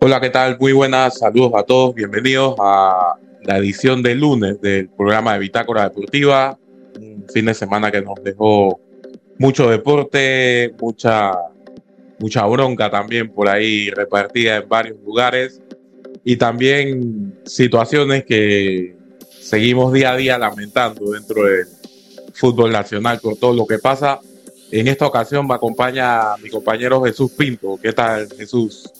Hola, ¿qué tal? Muy buenas, saludos a todos, bienvenidos a la edición de lunes del programa de Bitácora Deportiva, un fin de semana que nos dejó mucho deporte, mucha, mucha bronca también por ahí repartida en varios lugares y también situaciones que seguimos día a día lamentando dentro del fútbol nacional por todo lo que pasa. En esta ocasión me acompaña mi compañero Jesús Pinto. ¿Qué tal, Jesús?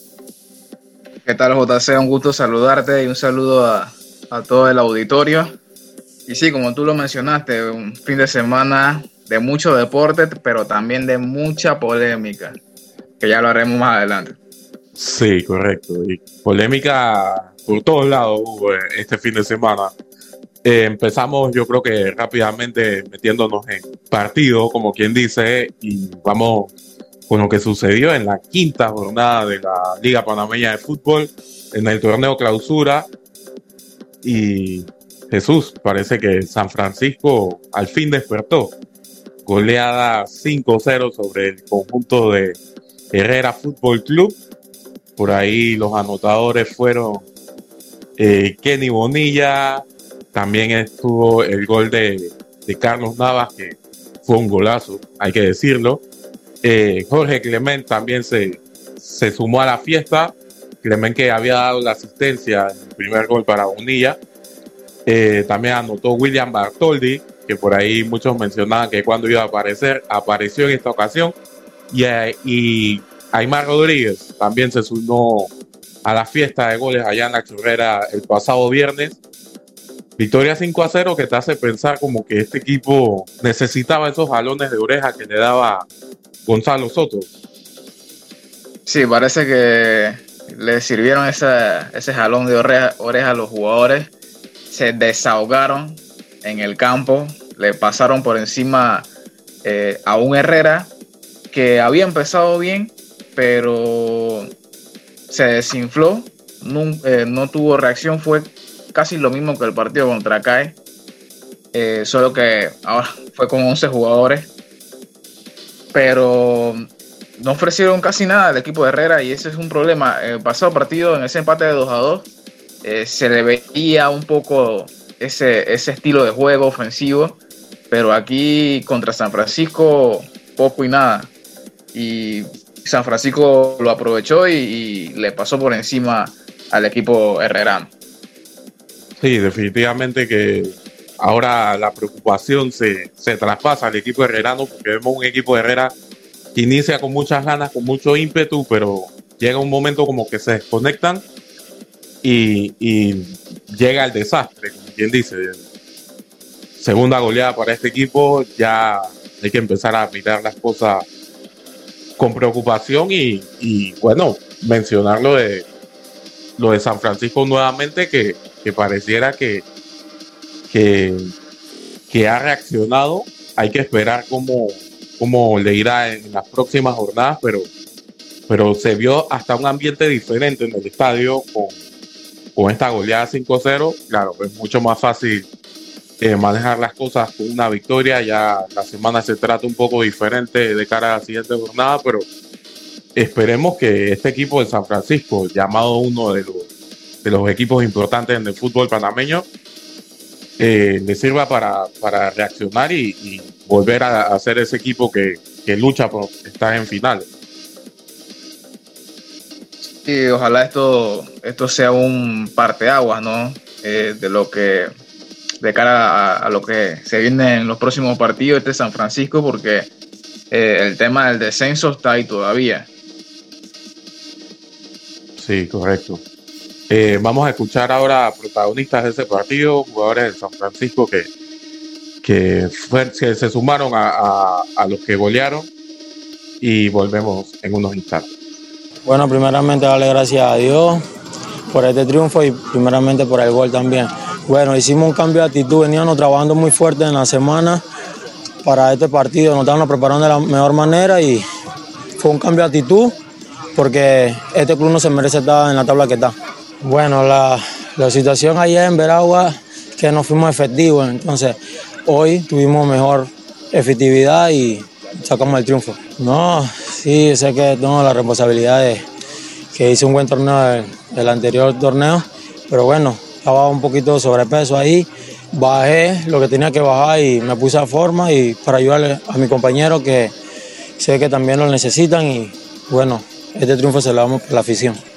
¿Qué tal, JC? Un gusto saludarte y un saludo a, a todo el auditorio. Y sí, como tú lo mencionaste, un fin de semana de mucho deporte, pero también de mucha polémica, que ya lo haremos más adelante. Sí, correcto. Y polémica por todos lados hubo este fin de semana. Eh, empezamos, yo creo que rápidamente metiéndonos en partido, como quien dice, y vamos con lo que sucedió en la quinta jornada de la Liga Panameña de Fútbol, en el torneo clausura. Y Jesús, parece que San Francisco al fin despertó. Goleada 5-0 sobre el conjunto de Herrera Fútbol Club. Por ahí los anotadores fueron eh, Kenny Bonilla, también estuvo el gol de, Carlos Navas, que fue un golazo, hay que decirlo. Eh, Jorge Clement también se, se sumó a la fiesta. Clement que había dado la asistencia en el primer gol para Bonilla. Eh, también anotó William Bartoldi, que por ahí muchos mencionaban que cuando iba a aparecer, apareció en esta ocasión. Y, eh, y Aymar Rodríguez también se sumó a la fiesta de goles allá en la churrera el pasado viernes. Victoria 5 a 0 que te hace pensar como que este equipo necesitaba esos jalones de oreja que le daba Gonzalo Soto. Sí, parece que le sirvieron ese jalón de oreja, oreja a los jugadores. Se desahogaron en el campo, le pasaron por encima eh, a un Herrera que había empezado bien, pero se desinfló, no, eh, no tuvo reacción, fue casi lo mismo que el partido contra CAE, eh, solo que ahora fue con 11 jugadores pero no ofrecieron casi nada al equipo de Herrera y ese es un problema. El pasado partido, en ese empate de 2 a 2, eh, se le veía un poco ese, ese estilo de juego ofensivo, pero aquí contra San Francisco poco y nada. Y San Francisco lo aprovechó y, le pasó por encima al equipo herrerano. Sí, definitivamente que ahora la preocupación se, se traspasa al equipo herrerano porque vemos un equipo de Herrera que inicia con muchas ganas, con mucho ímpetu, pero llega un momento como que se desconectan y, y llega el desastre, como quien dice. Segunda goleada para este equipo, ya hay que empezar a mirar las cosas con preocupación y, y bueno, mencionar lo de, lo de San Francisco nuevamente, que, que pareciera que, que, ha reaccionado. Hay que esperar cómo, cómo le irá en las próximas jornadas, pero, pero se vio hasta un ambiente diferente en el estadio con, con esta goleada 5-0. Claro, es mucho más fácil eh, manejar las cosas con una victoria. Ya la semana se trata un poco diferente de cara a la siguiente jornada, pero esperemos que este equipo de San Francisco, llamado uno de los, de los equipos importantes en el fútbol panameño, eh, le sirva para, para reaccionar y, y, volver a, a ser ese equipo que, que lucha por estar en finales. Y ojalá esto, esto sea un parteaguas, ¿no? Eh, de lo que, de cara a, a, lo que se viene en los próximos partidos este San Francisco, porque eh, el tema del descenso está ahí todavía. Sí, correcto. Eh, vamos a escuchar ahora a protagonistas de ese partido, jugadores de San Francisco que, que, se sumaron a, a, a, los que golearon y volvemos en unos instantes. Bueno, primeramente darle gracias a Dios por este triunfo y primeramente por el gol también. Bueno, hicimos un cambio de actitud, veníamos trabajando muy fuerte en la semana para este partido, nos estábamos preparando de la mejor manera y fue un cambio de actitud porque este club no se merece estar en la tabla que está. Bueno, la, situación ayer en Veragua que no fuimos efectivos, entonces hoy tuvimos mejor efectividad y sacamos el triunfo. No, sí, sé que tengo la responsabilidad de que hice un buen torneo del, anterior torneo, pero bueno, estaba un poquito de sobrepeso ahí, bajé lo que tenía que bajar y me puse a forma y para ayudarle a mi compañero que sé que también lo necesitan y bueno, este triunfo se lo damos por la afición.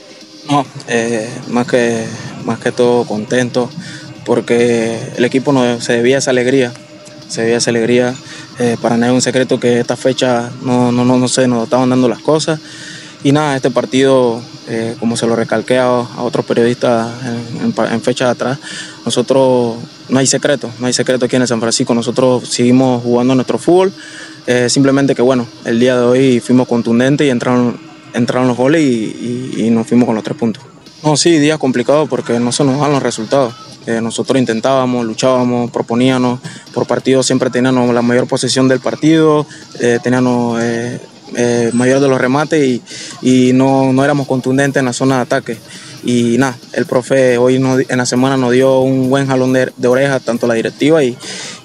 No, eh, más, que, más que todo contento porque el equipo no, se debía esa alegría, se debía esa alegría. Eh, para nadie es un secreto que esta fecha no, no, no, no sé, nos estaban dando las cosas. Y nada, este partido, eh, como se lo recalqué a, otros periodistas en, en, fecha de atrás, nosotros no hay secreto, no hay secreto aquí en el San Francisco, nosotros seguimos jugando nuestro fútbol, simplemente que bueno, el día de hoy fuimos contundentes y entraron, entraron los goles y, nos fuimos con los tres puntos. No, sí, día complicado porque no se nos dan los resultados. Eh, nosotros intentábamos, luchábamos, proponíamos, por partido siempre teníamos la mayor posesión del partido, teníamos eh, mayor de los remates y, y no, no, éramos contundentes en la zona de ataque. Y nada, el profe hoy en la semana nos dio un buen jalón de, de orejas, tanto la directiva y,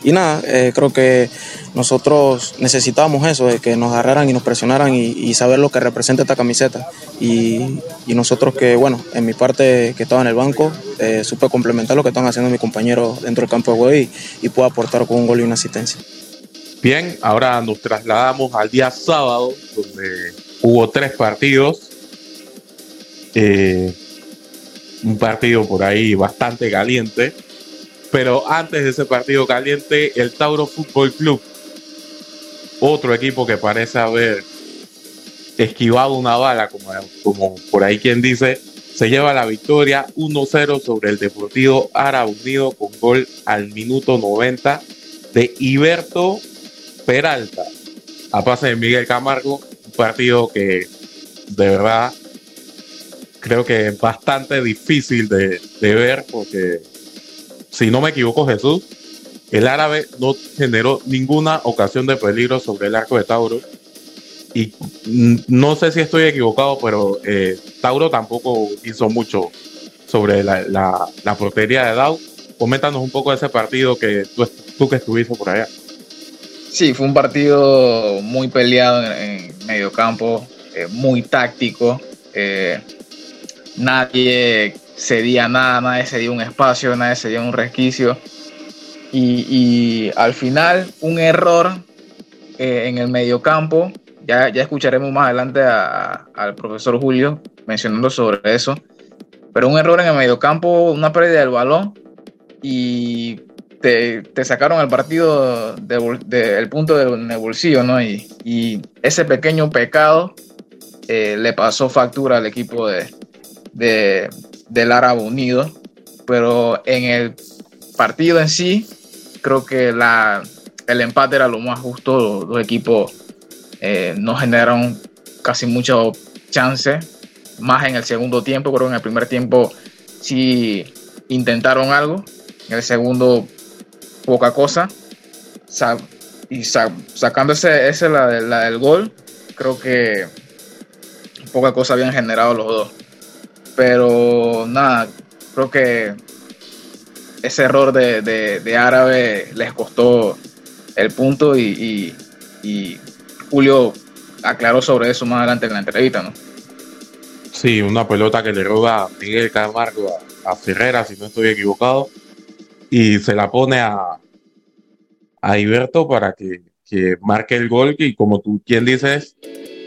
y nada, eh, creo que nosotros necesitábamos eso, de que nos agarraran y nos presionaran y, saber lo que representa esta camiseta. Y, y, nosotros que, bueno, en mi parte que estaba en el banco, eh, supe complementar lo que están haciendo mis compañeros dentro del campo de juego y, y puedo aportar con un gol y una asistencia. Bien, ahora nos trasladamos al día sábado, donde hubo tres partidos. Eh, un partido por ahí bastante caliente. Pero antes de ese partido caliente, el Tauro Fútbol Club, otro equipo que parece haber esquivado una bala, como, como por ahí quien dice, se lleva la victoria 1-0 sobre el Deportivo Árabe Unido con gol al minuto 90 de Iberto Peralta a pase de Miguel Camargo, un partido que de verdad creo que es bastante difícil de, ver porque si no me equivoco Jesús, el árabe no generó ninguna ocasión de peligro sobre el arco de Tauro. Y no sé si estoy equivocado, pero eh, Tauro tampoco hizo mucho sobre la, la, portería de Dau. Coméntanos un poco de ese partido que tú, tú que estuviste por allá. Sí, fue un partido muy peleado en, medio campo, eh, muy táctico. Eh, nadie cedía nada, nadie cedía un espacio, nadie cedía un resquicio. Y, al final, un error eh, en el medio campo. Ya, ya escucharemos más adelante al profesor Julio mencionando sobre eso. Pero un error en el medio campo, una pérdida del balón y te, sacaron el partido del punto del bolsillo, ¿no? Y, y ese pequeño pecado eh, le pasó factura al equipo de, de, del Árabe Unido. Pero en el partido en sí, creo que la, el empate era lo más justo. Los, dos equipos eh, no generaron casi mucho chance, más en el segundo tiempo. Creo que en el primer tiempo sí intentaron algo. En el segundo poca cosa. y sacando ese, la, del gol, creo que poca cosa habían generado los dos. Pero nada, creo que ese error de, árabe les costó el punto y, Julio aclaró sobre eso más adelante en la entrevista, ¿no? Sí, una pelota que le roba Miguel Camargo a, a Ferrera, si no estoy equivocado y se la pone a, a Iberto para que, que, marque el gol y como tú quien dices,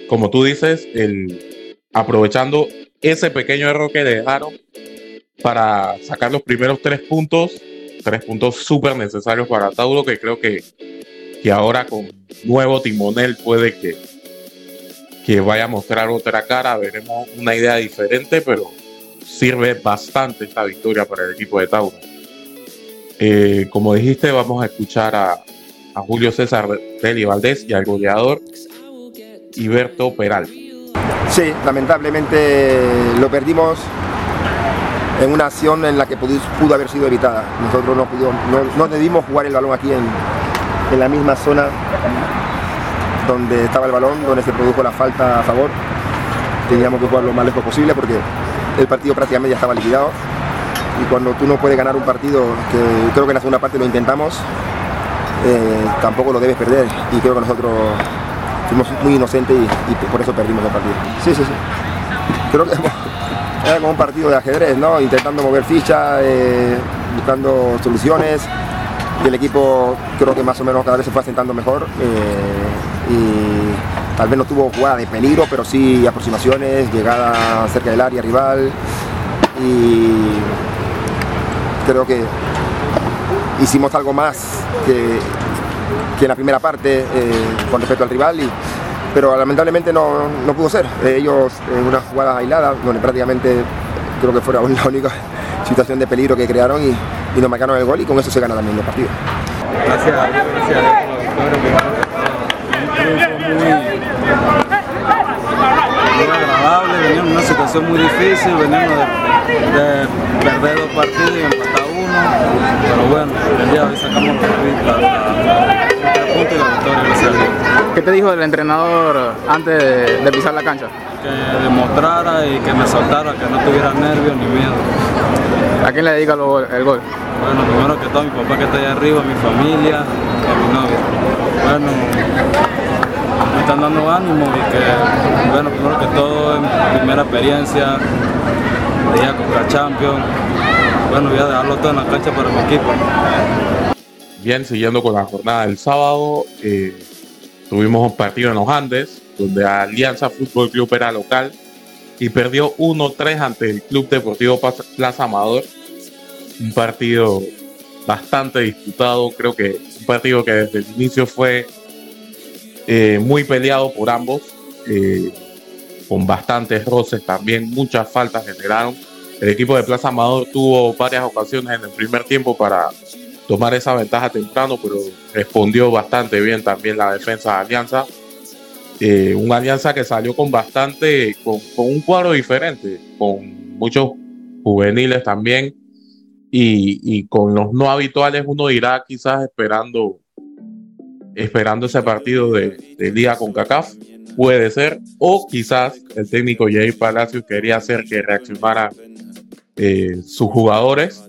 como tú dices, el, aprovechando ese pequeño error que dejaron para sacar los primeros tres puntos, tres puntos súper necesarios para Tauro, que creo que, que ahora con nuevo timonel puede que, que vaya a mostrar otra cara, veremos una idea diferente, pero sirve bastante esta victoria para el equipo de Tauro. Eh, como dijiste, vamos a escuchar a, a Julio César Deli Valdés y al goleador Iberto Peral. Sí, lamentablemente lo perdimos en una acción en la que pudo, haber sido evitada. Nosotros no, pudimos, no, debimos jugar el balón aquí en, en la misma zona donde estaba el balón, donde se produjo la falta a favor. Teníamos que jugar lo más lejos posible porque el partido prácticamente ya estaba liquidado y cuando tú no puedes ganar un partido, que creo que en la segunda parte lo intentamos, eh, tampoco lo debes perder y creo que nosotros fuimos muy inocentes y, por eso perdimos el partido. Sí, sí, sí. Creo que era como un partido de ajedrez, ¿no? Intentando mover fichas, eh, buscando soluciones y el equipo creo que más o menos cada vez se fue asentando mejor eh, y tal vez no tuvo jugada de peligro, pero sí aproximaciones, llegada cerca del área rival y creo que hicimos algo más que, en la primera parte eh, con respecto al rival, y, pero lamentablemente no, pudo ser. Eh, ellos en una jugada aislada, donde prácticamente creo que fue la única situación de peligro que crearon y, y nos marcaron el gol y con eso se gana también el partido. Agradable, venimos en una situación muy difícil, venimos de, de perder dos partidos y empatar uno, pero bueno, el día de hoy sacamos la, la, punto y la victoria, gracias a Dios. ¿Qué te dijo el entrenador antes de, de pisar la cancha? Que demostrara y que me soltara, que no tuviera nervios ni miedo. ¿A quién le dedica el gol? Bueno, primero que todo mi papá que está allá arriba, mi familia a mi novia. Bueno, me están dando ánimo y que, bueno, primero que todo, primera experiencia, día contra Champions. Bueno, voy a dejarlo todo en la cancha para mi equipo. Bien, siguiendo con la jornada del sábado, eh, tuvimos un partido en los Andes, donde Alianza Fútbol Club era local y perdió 1-3 ante el Club Deportivo Plaza Amador. Un partido bastante disputado, creo que un partido que desde el inicio fue eh, muy peleado por ambos, eh, con bastantes roces también, muchas faltas generaron. El equipo de Plaza Amador tuvo varias ocasiones en el primer tiempo para tomar esa ventaja temprano, pero respondió bastante bien también la defensa de Alianza eh, una alianza que salió con bastante, con, un cuadro diferente, con muchos juveniles también y, con los no habituales uno irá quizás esperando esperando ese partido de, de Liga con CACAF, puede ser, o quizás el técnico Jair Palacios quería hacer que reaccionaran eh, sus jugadores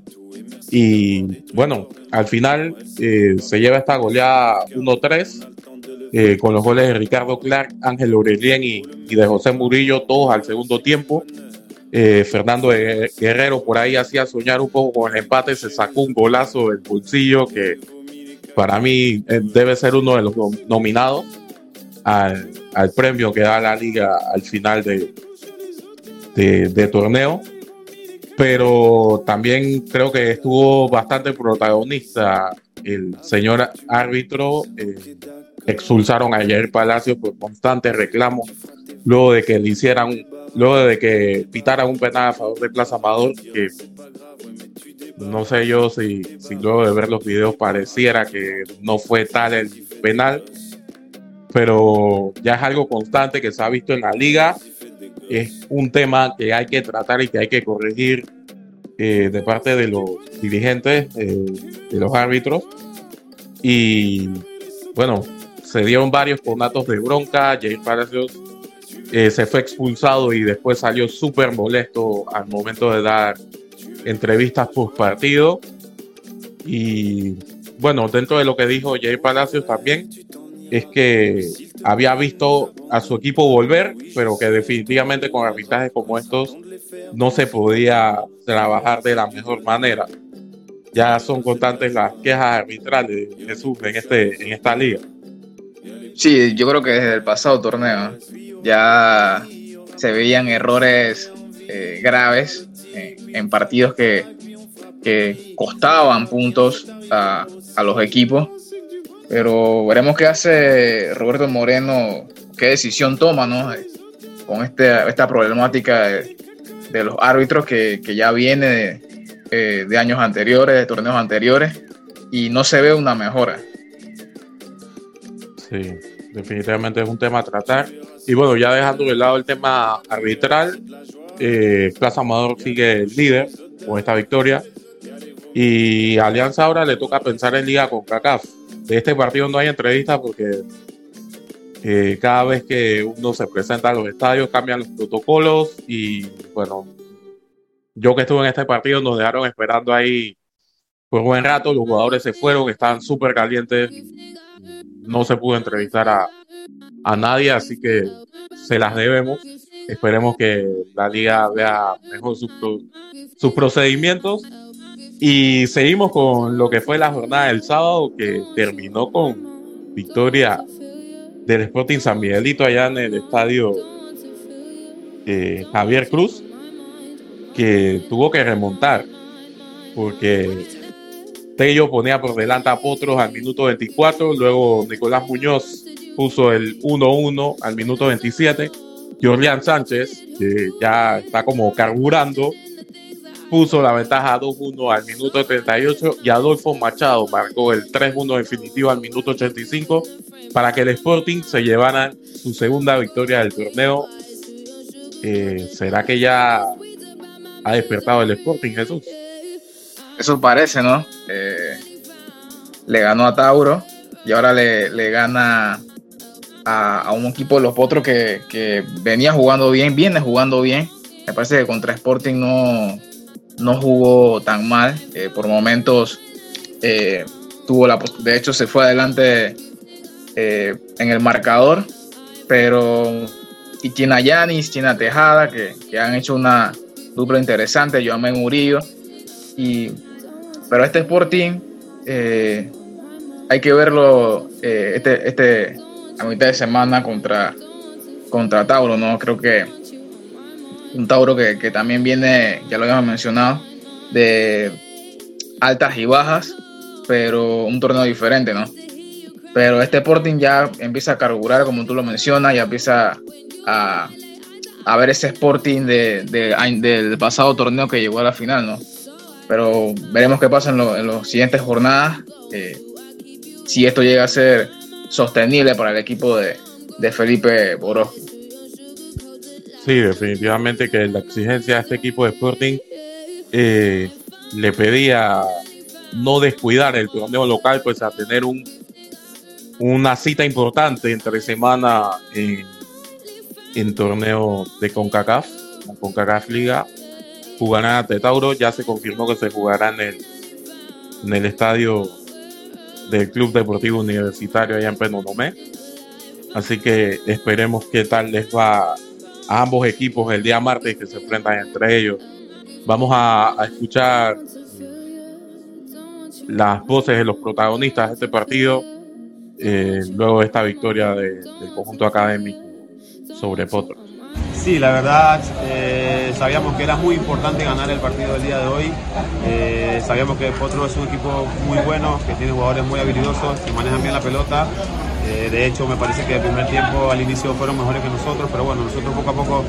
y bueno, al final eh, se lleva esta goleada 1-3 eh, con los goles de Ricardo Clark, Ángel Aurelien y, de José Murillo, todos al segundo tiempo. Fernando Guerrero por ahí hacía soñar un poco con el empate, se sacó un golazo del bolsillo que para mí eh, debe ser uno de los nominados al, premio que da la liga al final de, de, torneo. Pero también creo que estuvo bastante protagonista el señor árbitro expulsaron a Jair Palacio por constantes reclamos luego de que le hicieran, luego de que pitaran un penal a favor de Plaza Amador, que no sé yo si, si luego de ver los videos pareciera que no fue tal el penal, pero ya es algo constante que se ha visto en la liga, es un tema que hay que tratar y que hay que corregir eh, de parte de los dirigentes, eh, de los árbitros. Y bueno, se dieron varios conatos de bronca. Jair Palacios eh, se fue expulsado y después salió súper molesto al momento de dar entrevistas post partido. Y bueno, dentro de lo que dijo Jair Palacios también, es que había visto a su equipo volver, pero que definitivamente con arbitrajes como estos no se podía trabajar de la mejor manera. Ya son constantes las quejas arbitrales, Jesús, en, este, en esta liga. Sí, yo creo que desde el pasado torneo ya se veían errores eh, graves en partidos que, costaban puntos a, los equipos. Pero veremos qué hace Roberto Moreno, qué decisión toma ¿no? con este, esta problemática de, los árbitros que, ya viene de, eh, de años anteriores, de torneos anteriores, y no se ve una mejora. Sí, definitivamente es un tema a tratar. Y bueno, ya dejando de lado el tema arbitral, eh, Plaza Amador sigue líder con esta victoria. Y Alianza ahora le toca pensar en liga con CACAF. De este partido no hay entrevista porque eh, cada vez que uno se presenta a los estadios cambian los protocolos y bueno, yo que estuve en este partido nos dejaron esperando ahí por buen rato. Los jugadores se fueron, estaban súper calientes. No se pudo entrevistar a, a nadie, así que se las debemos. Esperemos que la liga vea mejor sus, procedimientos. Y seguimos con lo que fue la jornada del sábado, que terminó con victoria del Sporting San Miguelito allá en el estadio eh, Javier Cruz, que tuvo que remontar, porque Tello ponía por delante a Potros al minuto 24, luego Nicolás Muñoz puso el 1-1 al minuto 27, Jorlian Sánchez, que ya está como carburando, puso la ventaja 2-1 al minuto 38 y Adolfo Machado marcó el 3-1 definitivo al minuto 85 para que el Sporting se llevara su segunda victoria del torneo. Eh, ¿Será que ya ha despertado el Sporting, Jesús? Eso parece, ¿no? Eh, le ganó a Tauro y ahora le, gana a, un equipo de los Potros que, venía jugando bien, viene jugando bien. Me parece que contra Sporting no, no jugó tan mal. Eh, por momentos tuvo la de hecho se fue adelante eh, en el marcador, pero y tiene a Yanis, tiene a Tejada, que, han hecho una dupla interesante, yo amé Murillo, y, pero este Sporting eh, hay que verlo eh, este, este, a mitad de semana contra, contra Tauro, ¿no? Creo que un Tauro que, que también viene, ya lo habíamos mencionado, de altas y bajas, pero un torneo diferente, ¿no? Pero este Sporting ya empieza a carburar, como tú lo mencionas, ya empieza a, a ver ese Sporting de, del pasado torneo que llegó a la final, ¿no? Pero veremos qué pasa en, las siguientes jornadas, eh, si esto llega a ser sostenible para el equipo de, de Felipe Boró. Sí, definitivamente que la exigencia de este equipo de Sporting eh, le pedía no descuidar el torneo local, pues a tener un una cita importante entre semana en, en torneo de CONCACAF, CONCACAF Liga. Jugará ante Tauro, ya se confirmó que se jugará en el, en el estadio del Club Deportivo Universitario allá en Penonomé. Así que esperemos qué tal les va a ambos equipos el día martes que se enfrentan entre ellos. Vamos a, escuchar las voces de los protagonistas de este partido eh, luego de esta victoria del conjunto académico sobre Potros. Sí, la verdad, eh, sabíamos que era muy importante ganar el partido del día de hoy. Eh, sabíamos que Potros es un equipo muy bueno, que tiene jugadores muy habilidosos, que manejan bien la pelota. de hecho, me parece que el primer tiempo al inicio fueron mejores que nosotros, pero bueno, nosotros poco a poco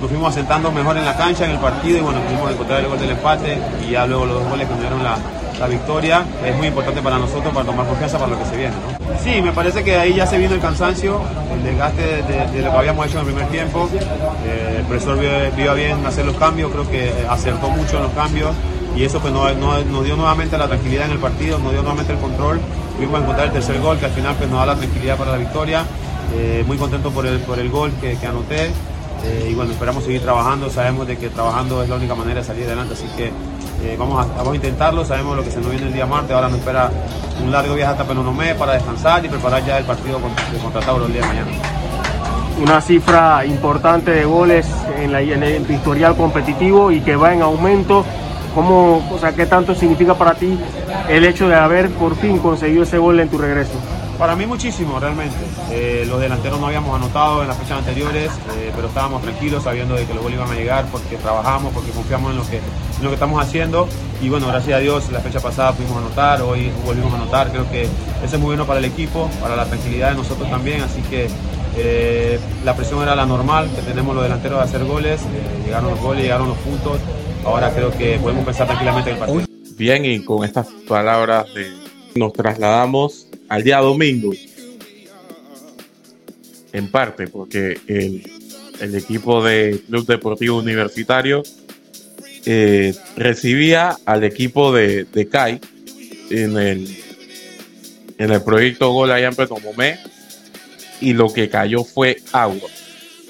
nos fuimos asentando mejor en la cancha, en el partido, y bueno, pudimos encontrar el gol del empate y ya luego los dos goles que nos dieron la, la victoria es muy importante para nosotros para tomar confianza para lo que se viene. Sí, me parece que ahí ya se vino el cansancio, el desgaste de, lo que habíamos hecho en el primer tiempo. Eh, el profesor vio, bien hacer los cambios, creo que acertó mucho en los cambios y eso pues nos, dio nuevamente la tranquilidad en el partido, nos dio nuevamente el control. Pudimos encontrar el tercer gol que al final pues, nos da la tranquilidad para la victoria. Eh, muy contento por el, por el gol que, anoté. Eh, y bueno, esperamos seguir trabajando, sabemos de que trabajando es la única manera de salir adelante, así que eh, vamos, a, vamos a intentarlo, sabemos lo que se nos viene el día martes, ahora nos espera un largo viaje hasta Penonomé para descansar y preparar ya el partido contra, contra Tauro el día de mañana. Una cifra importante de goles en, el historial competitivo y que va en aumento. ¿Cómo, o sea, ¿Qué tanto significa para ti el hecho de haber por fin conseguido ese gol en tu regreso? Para mí muchísimo, realmente. Eh, los delanteros no habíamos anotado en las fechas anteriores, eh, pero estábamos tranquilos sabiendo de que los goles iban a llegar porque trabajamos, porque confiamos en lo, que, lo que estamos haciendo. Y bueno, gracias a Dios, la fecha pasada pudimos anotar, hoy volvimos a anotar. Creo que eso es muy bueno para el equipo, para la tranquilidad de nosotros también. Así que eh, la presión era la normal, que tenemos los delanteros de hacer goles. llegaron los goles, llegaron los puntos. Ahora creo que podemos pensar tranquilamente en el partido. Bien, y con estas palabras nos trasladamos al día domingo. En parte porque el, equipo de Club Deportivo Universitario eh, recibía al equipo de, de CAI en el, en el proyecto Gol allá en Petomomé y lo que cayó fue agua.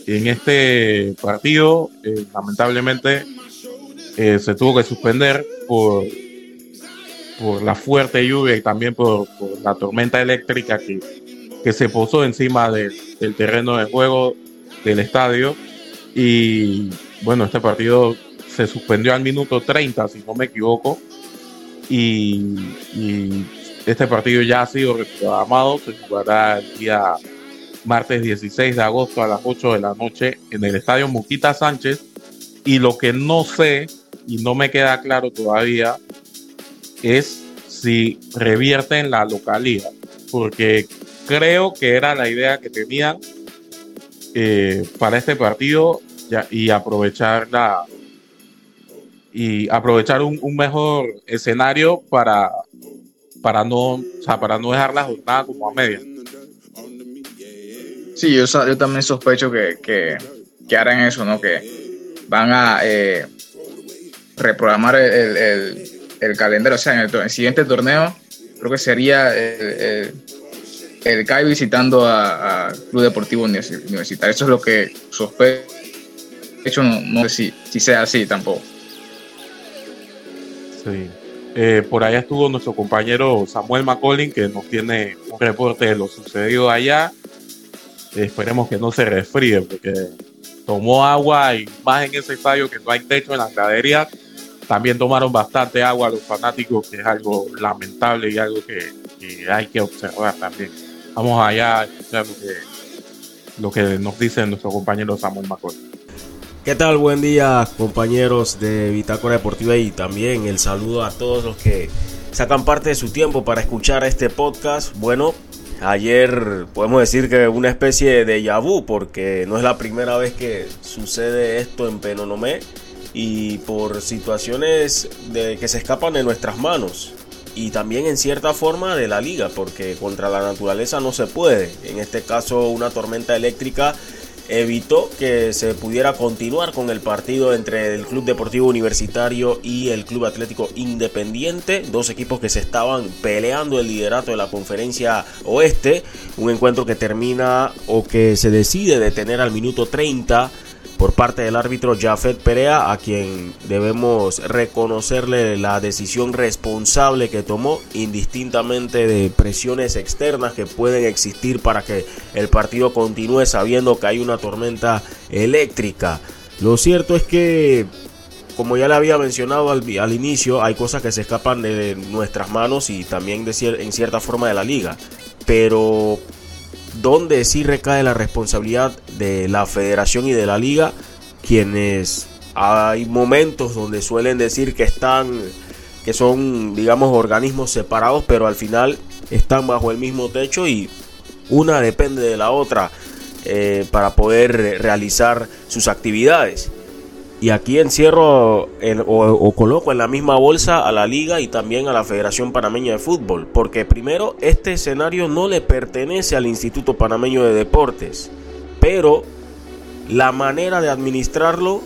En este partido, eh, lamentablemente, eh, se tuvo que suspender por por la fuerte lluvia y también por, la tormenta eléctrica que, que se posó encima del terreno de juego del estadio. Y bueno, este partido se suspendió al minuto 30, si no me equivoco. Y, este partido ya ha sido reprogramado, se jugará el día martes 16 de agosto a las 8 de la noche en el estadio Muquita Sánchez. Y lo que no sé y no me queda claro todavía es si revierten la localidad, porque creo que era la idea que tenían eh, para este partido y aprovechar la y aprovechar un, mejor escenario para para no o sea, para no dejar la jornada como a media. Sí, yo, yo también sospecho que, que, harán eso, ¿no? Que van a eh, reprogramar el, calendario. O sea, en el, siguiente torneo, creo que sería el, el, CAI visitando a, Club Deportivo Universitario. Eso es lo que sospecho. No, no sé si, sea así tampoco. Sí. Eh, por allá estuvo nuestro compañero Samuel McCollin, que nos tiene un reporte de lo sucedido allá. esperemos que no se resfríe, porque tomó agua y más en ese estadio que no hay techo en las graderías también tomaron bastante agua los fanáticos, que es algo lamentable y algo que, hay que observar también. Vamos allá a escuchar lo que, nos dice nuestro compañero Samuel Macor. ¿Qué tal? Buen día compañeros de Bitácora Deportiva y también el saludo a todos los que sacan parte de su tiempo para escuchar este podcast. Bueno, ayer podemos decir que una especie de yabú porque no es la primera vez que sucede esto en Penonomé y por situaciones de, que se escapan de nuestras manos y también en cierta forma de la liga porque contra la naturaleza no se puede. En este caso una tormenta eléctrica evitó que se pudiera continuar con el partido entre el Club Deportivo Universitario y el Club Atlético Independiente, dos equipos que se estaban peleando el liderato de la conferencia oeste, un encuentro que termina o que se decide detener al minuto 30 por parte del árbitro Jafet Perea, a quien debemos reconocerle la decisión responsable que tomó, indistintamente de presiones externas que pueden existir para que el partido continúe sabiendo que hay una tormenta eléctrica. Lo cierto es que, como ya le había mencionado al, al inicio, hay cosas que se escapan de nuestras manos y también de, en cierta forma de la liga. Pero donde sí recae la responsabilidad de la federación y de la liga, quienes hay momentos donde suelen decir que están, que son, digamos, organismos separados, pero al final están bajo el mismo techo y una depende de la otra eh, para poder realizar sus actividades. Y aquí encierro o, coloco en la misma bolsa a la liga y también a la Federación Panameña de Fútbol, porque primero este escenario no le pertenece al Instituto Panameño de Deportes, pero la manera de administrarlo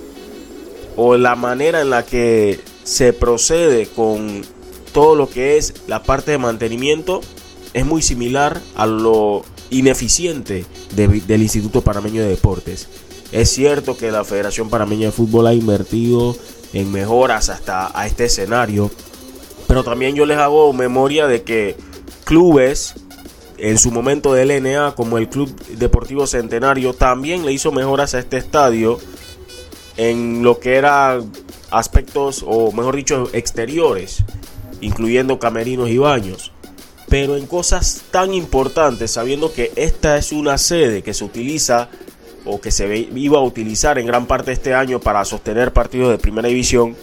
o la manera en la que se procede con todo lo que es la parte de mantenimiento es muy similar a lo ineficiente del Instituto Panameño de Deportes. Es cierto que la Federación Panameña de Fútbol ha invertido en mejoras hasta a este escenario, pero también yo les hago memoria de que clubes en su momento del LNA como el Club Deportivo Centenario también le hizo mejoras a este estadio en lo que eran aspectos o mejor dicho exteriores, incluyendo camerinos y baños. Pero en cosas tan importantes, sabiendo que esta es una sede que se utiliza o que se iba a utilizar en gran parte este año para sostener partidos de primera división,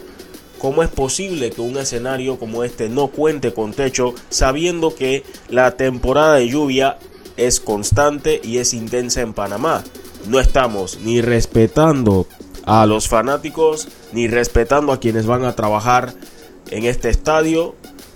¿cómo es posible que un escenario como este no cuente con techo sabiendo que la temporada de lluvia es constante y es intensa en Panamá? No estamos ni respetando a los fanáticos ni respetando a quienes van a trabajar en este estadio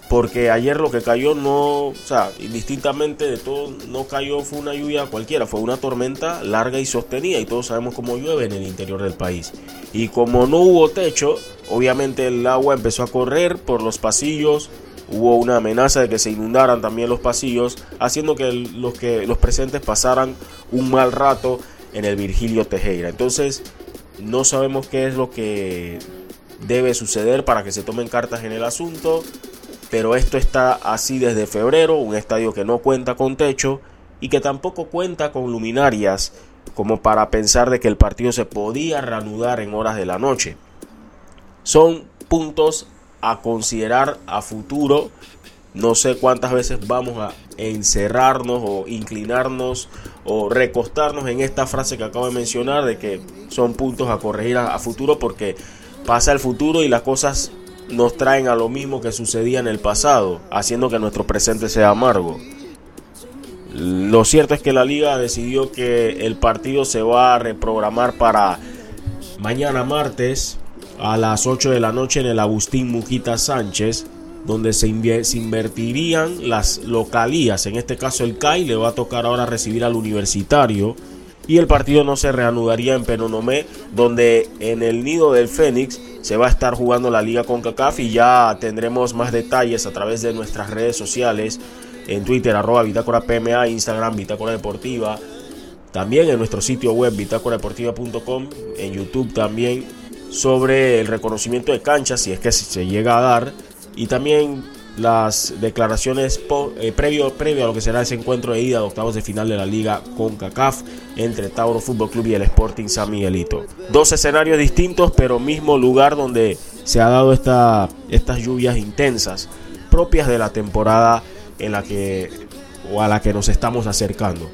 porque ayer lo que cayó no, o sea, indistintamente de todo, no cayó, fue una lluvia cualquiera, fue una tormenta larga y sostenida y todos sabemos cómo llueve en el interior del país. Y como no hubo techo, obviamente el agua empezó a correr por los pasillos, hubo una amenaza de que se inundaran también los pasillos, haciendo que los, que los presentes pasaran un mal rato en el Virgilio Tejera. Entonces, no sabemos qué es lo que debe suceder para que se tomen cartas en el asunto pero esto está así desde febrero, un estadio que no cuenta con techo y que tampoco cuenta con luminarias como para pensar de que el partido se podía reanudar en horas de la noche. Son puntos a considerar a futuro. No sé cuántas veces vamos a encerrarnos o inclinarnos o recostarnos en esta frase que acabo de mencionar de que son puntos a corregir a, futuro porque pasa el futuro y las cosas nos traen a lo mismo que sucedía en el pasado, haciendo que nuestro presente sea amargo. Lo cierto es que la liga decidió que el partido se va a reprogramar para mañana martes a las 8 de la noche en el Agustín Mujita Sánchez, donde se, invertirían las localías. En este caso el CAI le va a tocar ahora recibir al universitario y el partido no se reanudaría en Penonomé, donde en el nido del Fénix se va a estar jugando la liga con CACAF y ya tendremos más detalles a través de nuestras redes sociales en Twitter arroba Bitácora PMA, Instagram Bitácora Deportiva, también en nuestro sitio web bitácoradeportiva.com, en YouTube también sobre el reconocimiento de canchas si es que se llega a dar y también las declaraciones eh, previo, previo a lo que será ese encuentro de ida de octavos de final de la liga con CACAF entre Tauro Fútbol Club y el Sporting San Miguelito. Dos escenarios distintos pero mismo lugar donde se ha dado esta, estas lluvias intensas propias de la temporada en la que o a la que nos estamos acercando.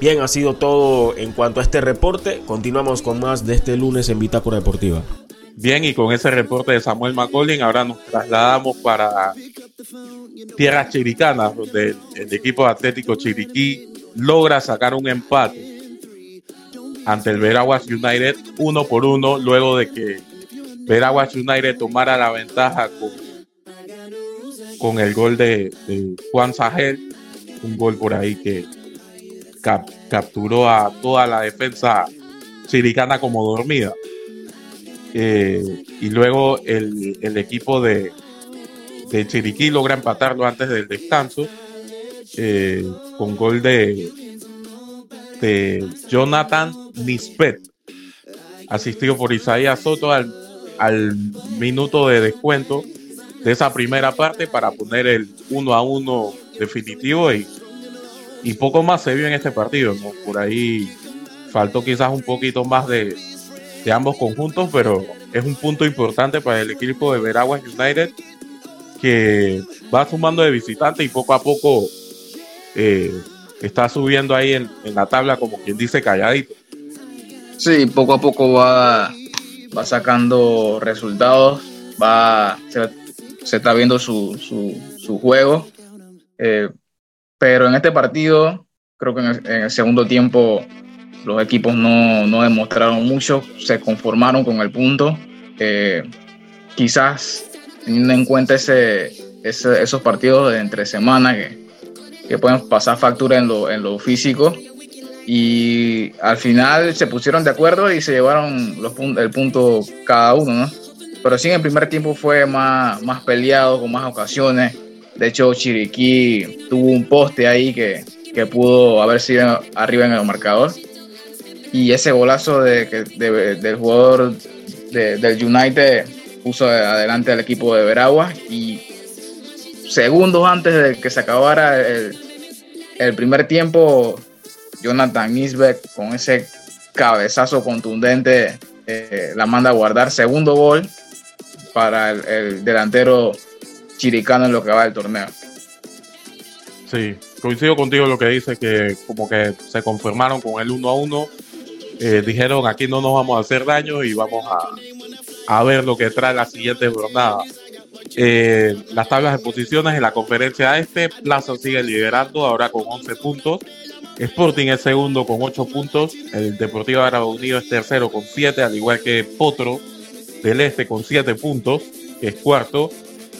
Bien, ha sido todo en cuanto a este reporte. Continuamos con más de este lunes en Bitácora Deportiva. Bien, y con ese reporte de Samuel McCollin, ahora nos trasladamos para tierras chiricanas, donde el equipo atlético Chiriquí logra sacar un empate ante el Veraguas United uno por uno, luego de que Veraguas United tomara la ventaja con, con el gol de, Juan Sajel, un gol por ahí que capturó a toda la defensa chiricana como dormida. Eh, y luego el, equipo de, de, Chiriquí logra empatarlo antes del descanso eh, con gol de, de Jonathan Nispet, asistido por Isaías Soto al, al minuto de descuento de esa primera parte para poner el 1 a 1 definitivo y, y poco más se vio en este partido. Por ahí faltó quizás un poquito más de, de ambos conjuntos, pero es un punto importante para el equipo de Veraguas United que va sumando de visitante y poco a poco eh, está subiendo ahí en, la tabla como quien dice calladito. Sí, poco a poco va, va sacando resultados, va se, está viendo su, su, juego, eh, pero en este partido creo que en el segundo tiempo los equipos no, demostraron mucho, se conformaron con el punto. Quizás teniendo en cuenta esos partidos de entre semanas que, pueden pasar factura en lo, en lo físico. Y al final se pusieron de acuerdo y se llevaron el punto cada uno, ¿no? Pero sí, en el primer tiempo fue más, más peleado, con más ocasiones. De hecho, Chiriquí tuvo un poste ahí que, que pudo haber sido arriba en el marcador y ese golazo de, del jugador del United puso adelante al equipo de Veragua y segundos antes de que se acabara el, primer tiempo, Jonathan Isbeck con ese cabezazo contundente eh, la manda a guardar segundo gol para el, el, delantero chiricano en lo que va del torneo. Sí, coincido contigo en lo que dice que como que se conformaron con el 1 a 1 eh, dijeron aquí no nos vamos a hacer daño y vamos a, ver lo que trae la siguiente jornada. Eh, las tablas de posiciones en la conferencia este, Plaza sigue liderando ahora con 11 puntos. Sporting es segundo con 8 puntos. El Deportivo Árabe Unido es tercero con 7, al igual que Potro del Este con 7 puntos, que es cuarto.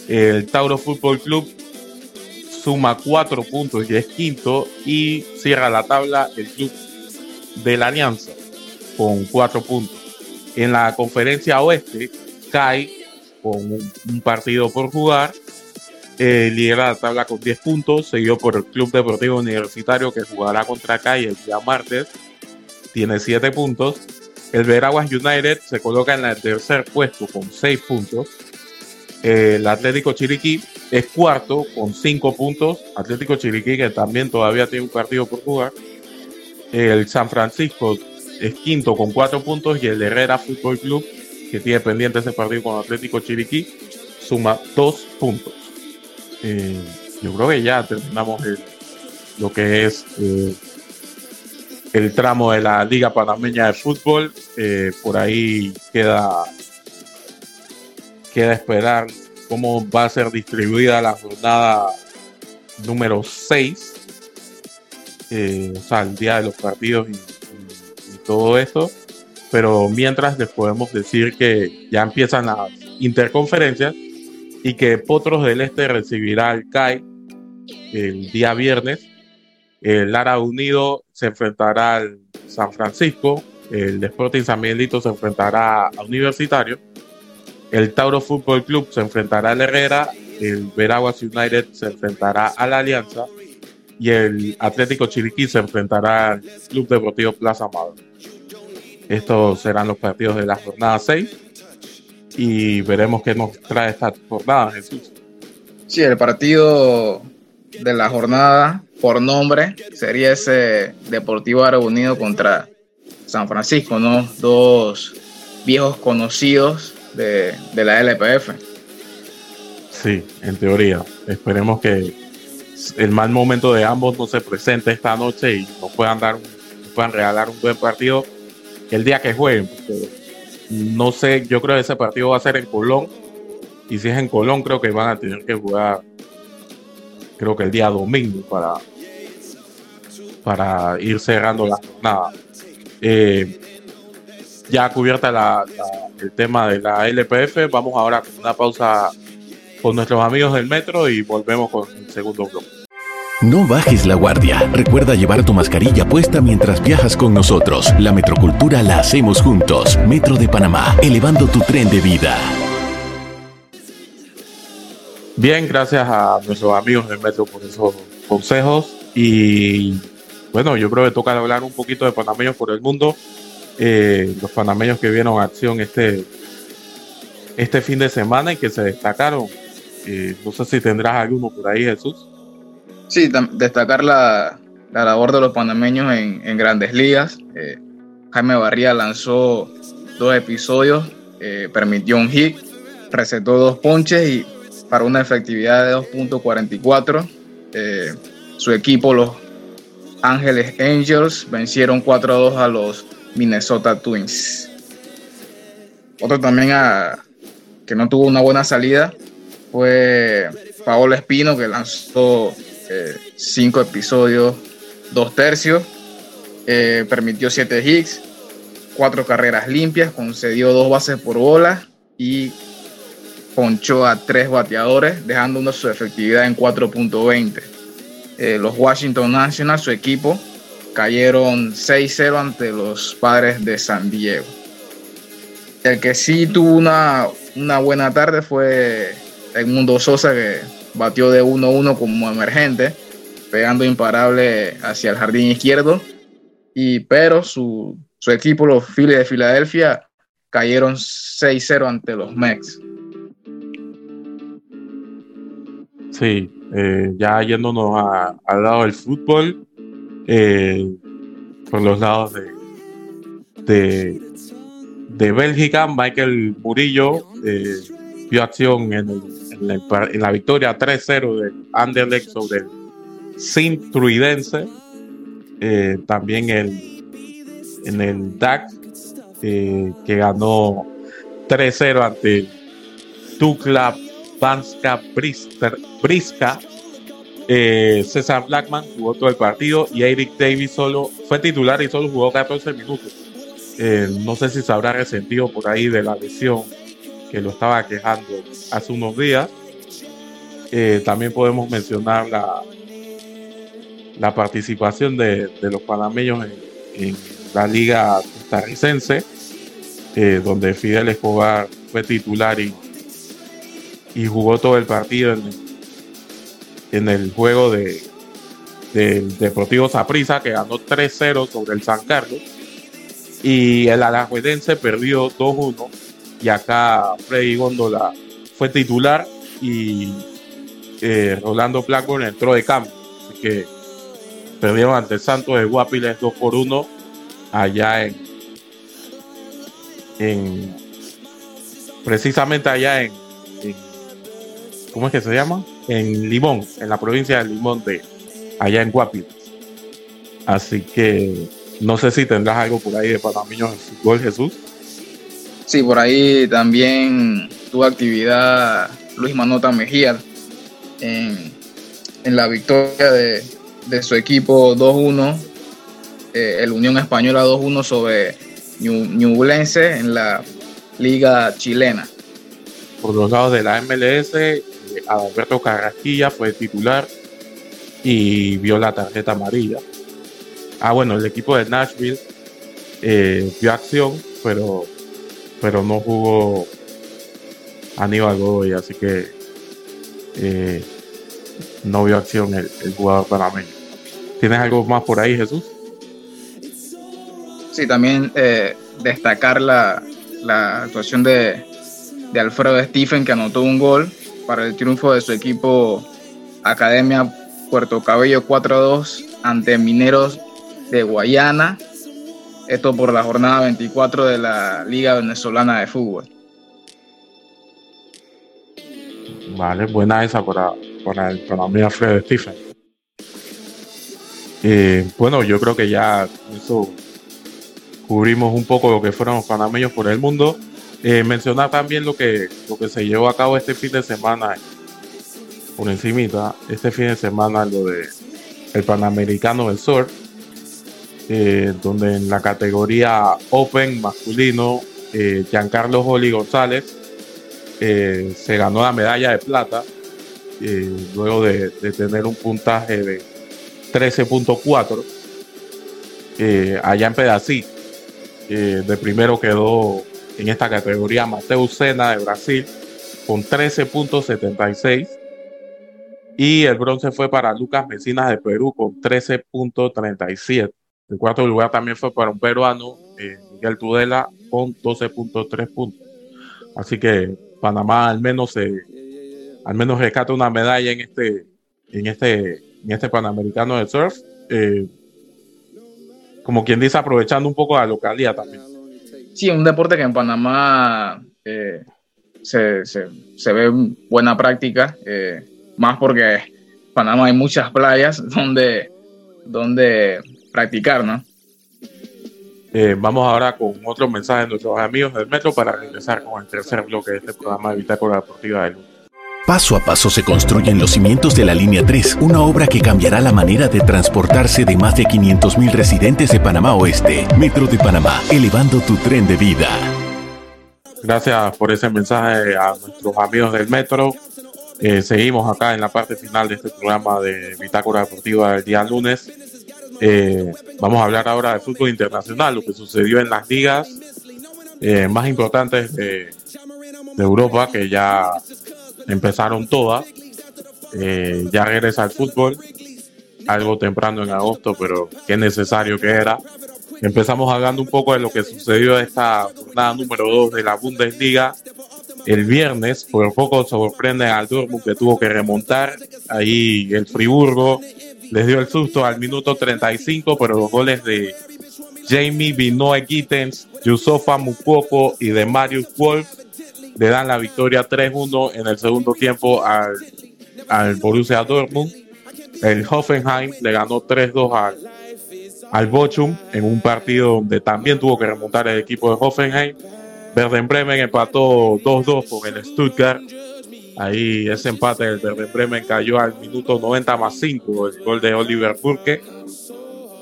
El Tauro Fútbol Club suma 4 puntos y es quinto. Y cierra la tabla el Club de la Alianza con cuatro puntos. En la conferencia oeste, cae con un, partido por jugar. Eh, lidera la tabla con 10 puntos, seguido por el Club Deportivo Universitario que jugará contra CAI el día martes. Tiene 7 puntos. El Veraguas United se coloca en el tercer puesto con 6 puntos. El Atlético Chiriquí es cuarto con cinco puntos. Atlético Chiriquí que también todavía tiene un partido por jugar. El San Francisco es quinto con cuatro puntos y el Herrera Fútbol Club, que tiene pendiente ese partido con Atlético Chiriquí, suma dos puntos. Eh, yo creo que ya terminamos lo que es eh, el tramo de la Liga Panameña de Fútbol. Eh, por ahí queda, queda esperar cómo va a ser distribuida la jornada número 6. o sea, el día de los partidos y todo eso. Pero mientras les podemos decir que ya empiezan las interconferencias y que Potros del Este recibirá al CAI el día viernes. El Lara Unido se enfrentará al San Francisco. El Sporting San Miguelito se enfrentará a Universitario. El Tauro Fútbol Club se enfrentará al Herrera. El Veraguas United se enfrentará a la Alianza. Y el Atlético Chiriquí se enfrentará al Club Deportivo Plaza Amado. Estos serán los partidos de la jornada 6 y veremos qué nos trae esta jornada, Jesús. Sí, el partido de la jornada por nombre sería ese Deportivo Árabe Unido contra San Francisco, ¿no? Dos viejos conocidos de, de la LPF. Sí, en teoría. Esperemos que el mal momento de ambos no se presente esta noche y nos puedan dar, nos puedan regalar un buen partido el día que jueguen. No sé, yo creo que ese partido va a ser en Colón. Y si es en Colón, creo que van a tener que jugar, creo que el día domingo para, para ir cerrando la jornada. Eh, ya cubierta el tema de la LPF, vamos ahora con una pausa con nuestros amigos del metro y volvemos con el segundo bloque. No bajes la guardia. Recuerda llevar tu mascarilla puesta mientras viajas con nosotros. La metrocultura la hacemos juntos. Metro de Panamá, elevando tu tren de vida. Bien, gracias a nuestros amigos del Metro por esos consejos. Y bueno, yo creo que toca hablar un poquito de panameños por el mundo. Eh, los panameños que vieron acción este, este fin de semana y que se destacaron. Eh, no sé si tendrás alguno por ahí, Jesús. Sí, destacar la, labor de los panameños en, grandes ligas. Eh, Jaime Barría lanzó dos episodios, eh, permitió un hit, recetó dos ponches y para una efectividad de 2.44. Eh, su equipo, los Ángeles Angels, vencieron 4 a 2 a los Minnesota Twins. Otro también a, que no tuvo una buena salida fue Paolo Espino, que lanzó eh, cinco episodios, dos tercios, eh, permitió siete hits, cuatro carreras limpias, concedió dos bases por bola y ponchó a tres bateadores, dejando una su efectividad en 4.20. Eh, los Washington Nationals, su equipo, cayeron 6-0 ante los padres de San Diego. El que sí tuvo una, una buena tarde fue Edmundo Sosa, que batió de 1-1 como emergente, pegando imparable hacia el jardín izquierdo. Y, pero su, equipo, los Phillies de Filadelfia, cayeron 6-0 ante los Mets. Sí, eh, ya yéndonos al lado del fútbol, eh, por los lados de, de, de Bélgica, Michael Murillo eh, vio acción en el en la, victoria 3-0 de Anderlecht sobre el Sim Truidense. Eh, también el, en el DAC, eh, que ganó 3-0 ante Tukla Banska Briska. Eh, César Blackman jugó todo el partido y Eric Davis solo fue titular y solo jugó 14 minutos. no sé si se habrá resentido por ahí de la lesión que lo estaba quejando hace unos días. Eh, también podemos mencionar la, la participación de, los panameños en, la liga costarricense, eh, donde Fidel Escobar fue titular y, y jugó todo el partido en, en el juego de, del Deportivo Saprissa, que ganó 3-0 sobre el San Carlos. Y el Alajuelense perdió 2-1 y acá Freddy Góndola fue titular y eh, Rolando Blackburn entró de cambio. Así que perdieron ante Santos de Guapiles 2 por 1 allá en, en precisamente allá en, ¿cómo es que se llama? En Limón, en la provincia de Limón de allá en Guapiles. Así que no sé si tendrás algo por ahí de panameños en fútbol, Jesús. Sí, por ahí también tuvo actividad Luis Manota Mejía en, en la victoria de, de su equipo 2-1, eh, el Unión Española 2-1 sobre Ñublense en la liga chilena. Por los lados de la MLS, eh, Alberto Carrasquilla fue titular y vio la tarjeta amarilla. Ah, bueno, el equipo de Nashville eh, vio acción, pero, pero no jugó Aníbal Godoy, así que eh, no vio acción el, el, jugador panameño. ¿Tienes algo más por ahí, Jesús? Sí, también eh, destacar la, la actuación de, de, Alfredo Stephen, que anotó un gol para el triunfo de su equipo Academia Puerto Cabello 4-2 ante Mineros de Guayana. Esto por la jornada 24 de la Liga Venezolana de Fútbol. Vale, buena esa para, el para Fred Stephen. Eh, bueno, yo creo que ya cubrimos un poco lo que fueron los panameños por el mundo. Eh, mencionar también lo que, lo que se llevó a cabo este fin de semana por encimita, este fin de semana lo de el Panamericano del Sur, eh, donde en la categoría Open masculino, eh, Giancarlo Joli González eh, se ganó la medalla de plata eh, luego de, tener un puntaje de 13.4 eh, allá en Pedací. de primero quedó en esta categoría Mateus Sena de Brasil con 13.76 y el bronce fue para Lucas Mesinas de Perú con 13.37. El cuarto lugar también fue para un peruano, eh, Miguel Tudela, con 12.3 puntos. Así que Panamá al menos se, al menos rescata una medalla en este, en este, en este Panamericano de surf. Eh, como quien dice, aprovechando un poco la localidad también. Sí, un deporte que en Panamá eh, se, se, se, ve buena práctica, más porque en Panamá hay muchas playas donde, donde practicar, ¿no? Eh, vamos ahora con otro mensaje de nuestros amigos del metro para regresar con el tercer bloque de este programa de Bitácora Deportiva del Lunes. Paso a paso se construyen los cimientos de la Línea 3, una obra que cambiará la manera de transportarse de más de 500.000 residentes de Panamá Oeste. Metro de Panamá, elevando tu tren de vida. Gracias por ese mensaje a nuestros amigos del metro. Eh, seguimos acá en la parte final de este programa de Bitácora Deportiva del día lunes. Eh, vamos a hablar ahora de fútbol internacional, lo que sucedió en las ligas eh, más importantes de, de, Europa, que ya empezaron todas. Eh, ya regresa al fútbol, algo temprano en agosto, pero qué necesario que era. Empezamos hablando un poco de lo que sucedió esta jornada número 2 de la Bundesliga. El viernes, por poco sorprende al Dortmund que tuvo que remontar. Ahí el Friburgo les dio el susto al minuto 35, pero los goles de Jamie Binoy Gittens, Yusofa Mukoko y de Marius Wolf le dan la victoria 3-1 en el segundo tiempo al, al Borussia Dortmund. El Hoffenheim le ganó 3-2 al, al Bochum en un partido donde también tuvo que remontar el equipo de Hoffenheim. Werder Bremen empató 2-2 con el Stuttgart. Ahí ese empate del Werder Bremen cayó al minuto 90 más 5, el gol de Oliver Burke.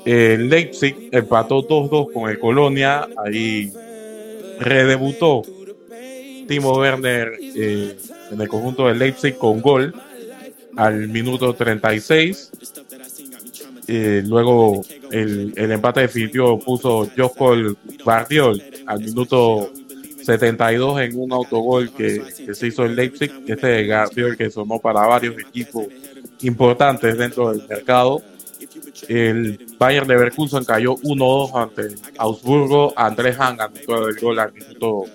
El Leipzig empató 2-2 con el Colonia. Ahí redebutó Timo Werner eh, en el conjunto del Leipzig con gol al minuto 36. Eh, luego el, el, empate definitivo puso Joskol Bardiol al minuto 72 en un autogol que, que se hizo el Leipzig. Este Gardiol que sonó para varios equipos importantes dentro del mercado. El Bayern Leverkusen cayó 1-2 ante Augsburgo. Andrés Hang anotó el gol al minuto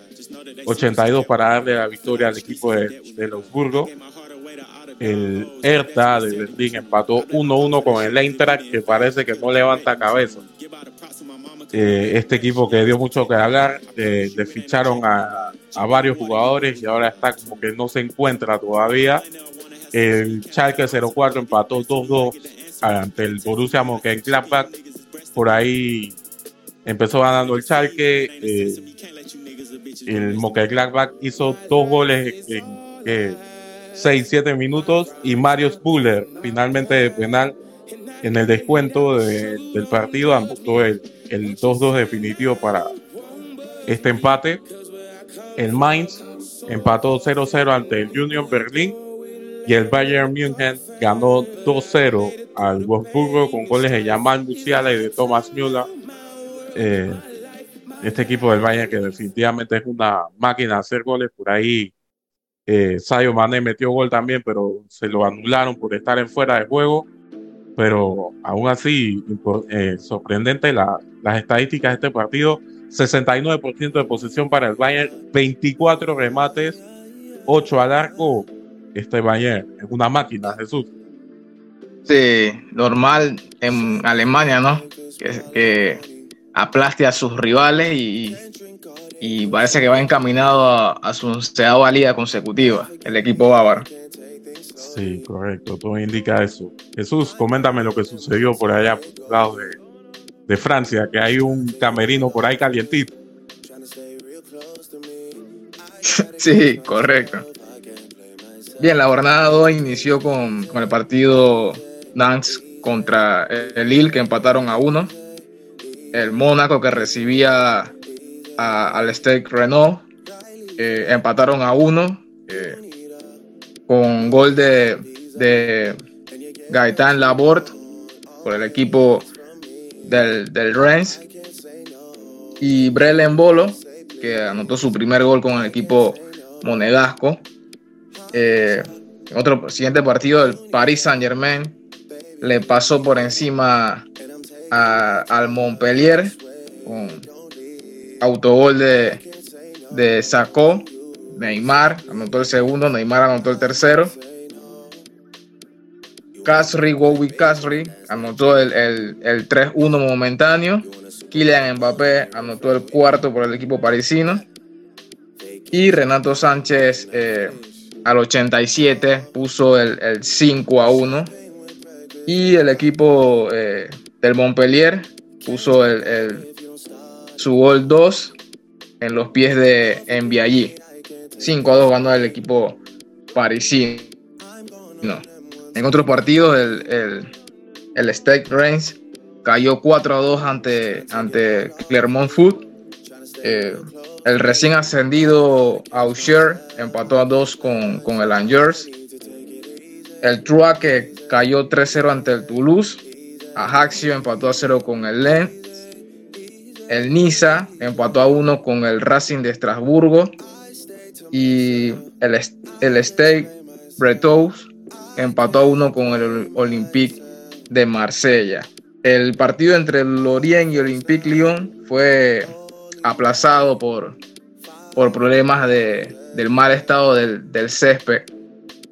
82 para darle la victoria al equipo de, de Augsburgo. El Hertha de Berlín empató 1-1 con el Eintracht, que parece que no levanta cabeza. Eh, este equipo que dio mucho que hablar, eh, le ficharon a, varios jugadores y ahora está como que no se encuentra todavía. El Schalke 04 empató 2-2 ante el Borussia Mönchengladbach. Por ahí empezó ganando el Schalke. Eh, el Mönchengladbach hizo dos goles en 6-7 minutos y Mario Spuller finalmente de penal en el descuento de, del partido anotó el, el 2-2 definitivo para este empate. El Mainz empató 0-0 ante el Union Berlin y el Bayern München ganó 2-0 al Wolfsburgo con goles de Jamal Musiala y de Thomas Müller. Eh, este equipo del Bayern que definitivamente es una máquina de hacer goles por ahí. Eh, Sayo Mané metió gol también, pero se lo anularon por estar en fuera de juego. Pero aún así, eh, sorprendente la, las estadísticas de este partido. 69% de posesión para el Bayern, 24 remates, 8 al arco. Este Bayern es una máquina, Jesús. Sí, normal en Alemania, ¿no? Que, que aplaste a sus rivales y, y parece que va encaminado a, a su onceava liga consecutiva, el equipo bávaro. Sí, correcto, todo indica eso. Jesús, coméntame lo que sucedió por allá, por el lado de, Francia, que hay un camerino por ahí calientito. Sí, correcto. Bien, la jornada 2 inició con, el partido Nantes contra el Lille, que empataron a uno. El Mónaco, que recibía al Stade Renault, eh, empataron a uno. Eh, con gol de, de Gaitán Laborde por el equipo del, del Rennes. Y Brelen Bolo, que anotó su primer gol con el equipo monegasco. Eh, en otro siguiente partido, el Paris Saint Germain le pasó por encima al Montpellier con autogol de, de Sacó. Neymar anotó el segundo, Neymar anotó el tercero. Casri, Wowi Casri anotó el, el, el 3-1 momentáneo. Kylian Mbappé anotó el cuarto por el equipo parisino. Y Renato Sánchez eh, al 87 puso el, el 5 a 1. Y el equipo eh, del Montpellier puso el, el, su gol 2 en los pies de Enviallí. 5 a 2 ganó el equipo parisino. En otro partido, el, el, el cayó 4 a 2 ante, ante Clermont Foot. Eh, el recién ascendido Auxerre empató a 2 con, con el Angers. El Troyes que cayó 3-0 ante el Toulouse. Ajaxio empató a 0 con el Lens. El Niza empató a 1 con el Racing de Estrasburgo. Y el, el Stade Bretos empató a 1 con el Olympique de Marsella. El partido entre Lorient y Olympique Lyon fue aplazado por, por problemas de, del mal estado del, del césped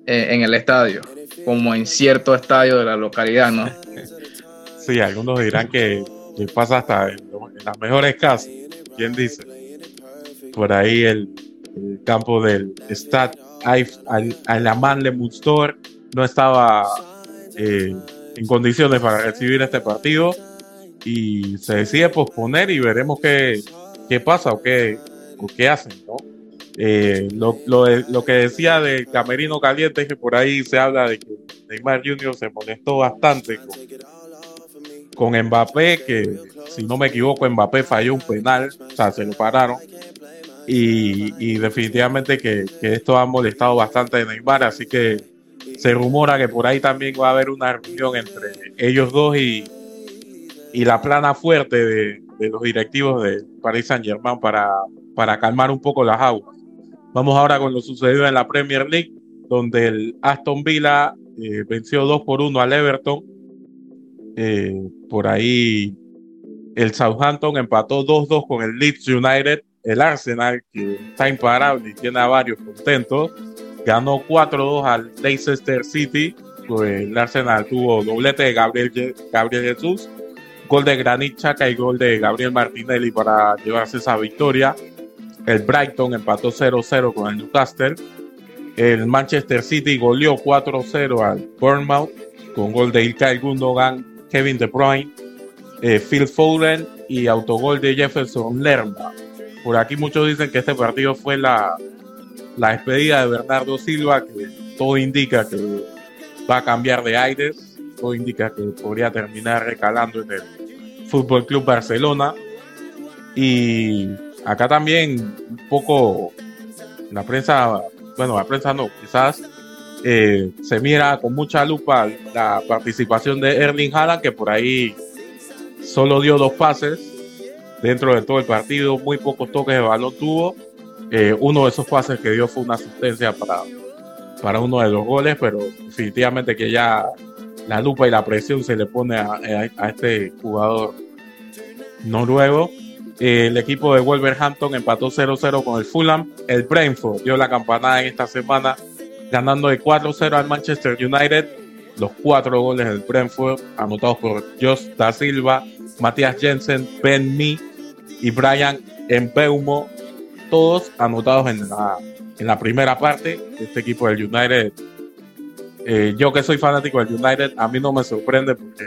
en, en, el estadio, como en cierto estadio de la localidad, ¿no? Sí, algunos dirán que, que pasa hasta en, en, las mejores casas, ¿quién dice? Por ahí el, el campo del Stade Alaman Le Mustor no estaba eh, en condiciones para recibir este partido y se decide posponer y veremos qué, qué pasa o qué, o qué hacen, ¿no? Eh, lo, lo, lo, que decía de Camerino Caliente es que por ahí se habla de que Neymar Jr. se molestó bastante con, con Mbappé, que si no me equivoco, Mbappé falló un penal, o sea, se lo pararon. Y, definitivamente que, esto ha molestado bastante a Neymar, así que se rumora que por ahí también va a haber una reunión entre ellos dos y, y la plana fuerte de, de, los directivos de Paris Saint Germain para, para calmar un poco las aguas. Vamos ahora con lo sucedido en la Premier League, donde el Aston Villa eh, venció 2 por 1 al Everton. Eh, por ahí el Southampton empató 2-2 con el Leeds United. El Arsenal, que está imparable y tiene a varios contentos, ganó 4-2 al Leicester City. Pues el Arsenal tuvo doblete de Gabriel, Gabriel Jesús, gol de Granit Chaca y gol de Gabriel Martinelli para llevarse esa victoria. El Brighton empató 0-0 con el Newcastle. El Manchester City goleó 4-0 al Bournemouth con gol de Ilkay Gundogan, Kevin De Bruyne, eh, Phil Foden y autogol de Jefferson Lerma. Por aquí muchos dicen que este partido fue la, la despedida de Bernardo Silva, que todo indica que va a cambiar de aires, todo indica que podría terminar recalando en el Fútbol Club Barcelona. Y acá también un poco la prensa, bueno, la prensa no, quizás eh, se mira con mucha lupa la participación de Erling Haaland, que por ahí solo dio dos pases dentro de todo el partido, muy pocos toques de balón tuvo. Eh, uno de esos pases que dio fue una asistencia para, para uno de los goles, pero definitivamente que ya la lupa y la presión se le pone a, a este jugador noruego. Eh, el equipo de Wolverhampton empató 0-0 con el Fulham. El Brentford dio la campanada en esta semana, ganando de 4-0 al Manchester United. Los cuatro goles del Brentford, anotados por Josh Da Silva, Matías Jensen, Ben Mee y Brian Mbeumo, todos anotados en la, en la primera parte este equipo del United. Eh, yo que soy fanático del United, a mí no me sorprende porque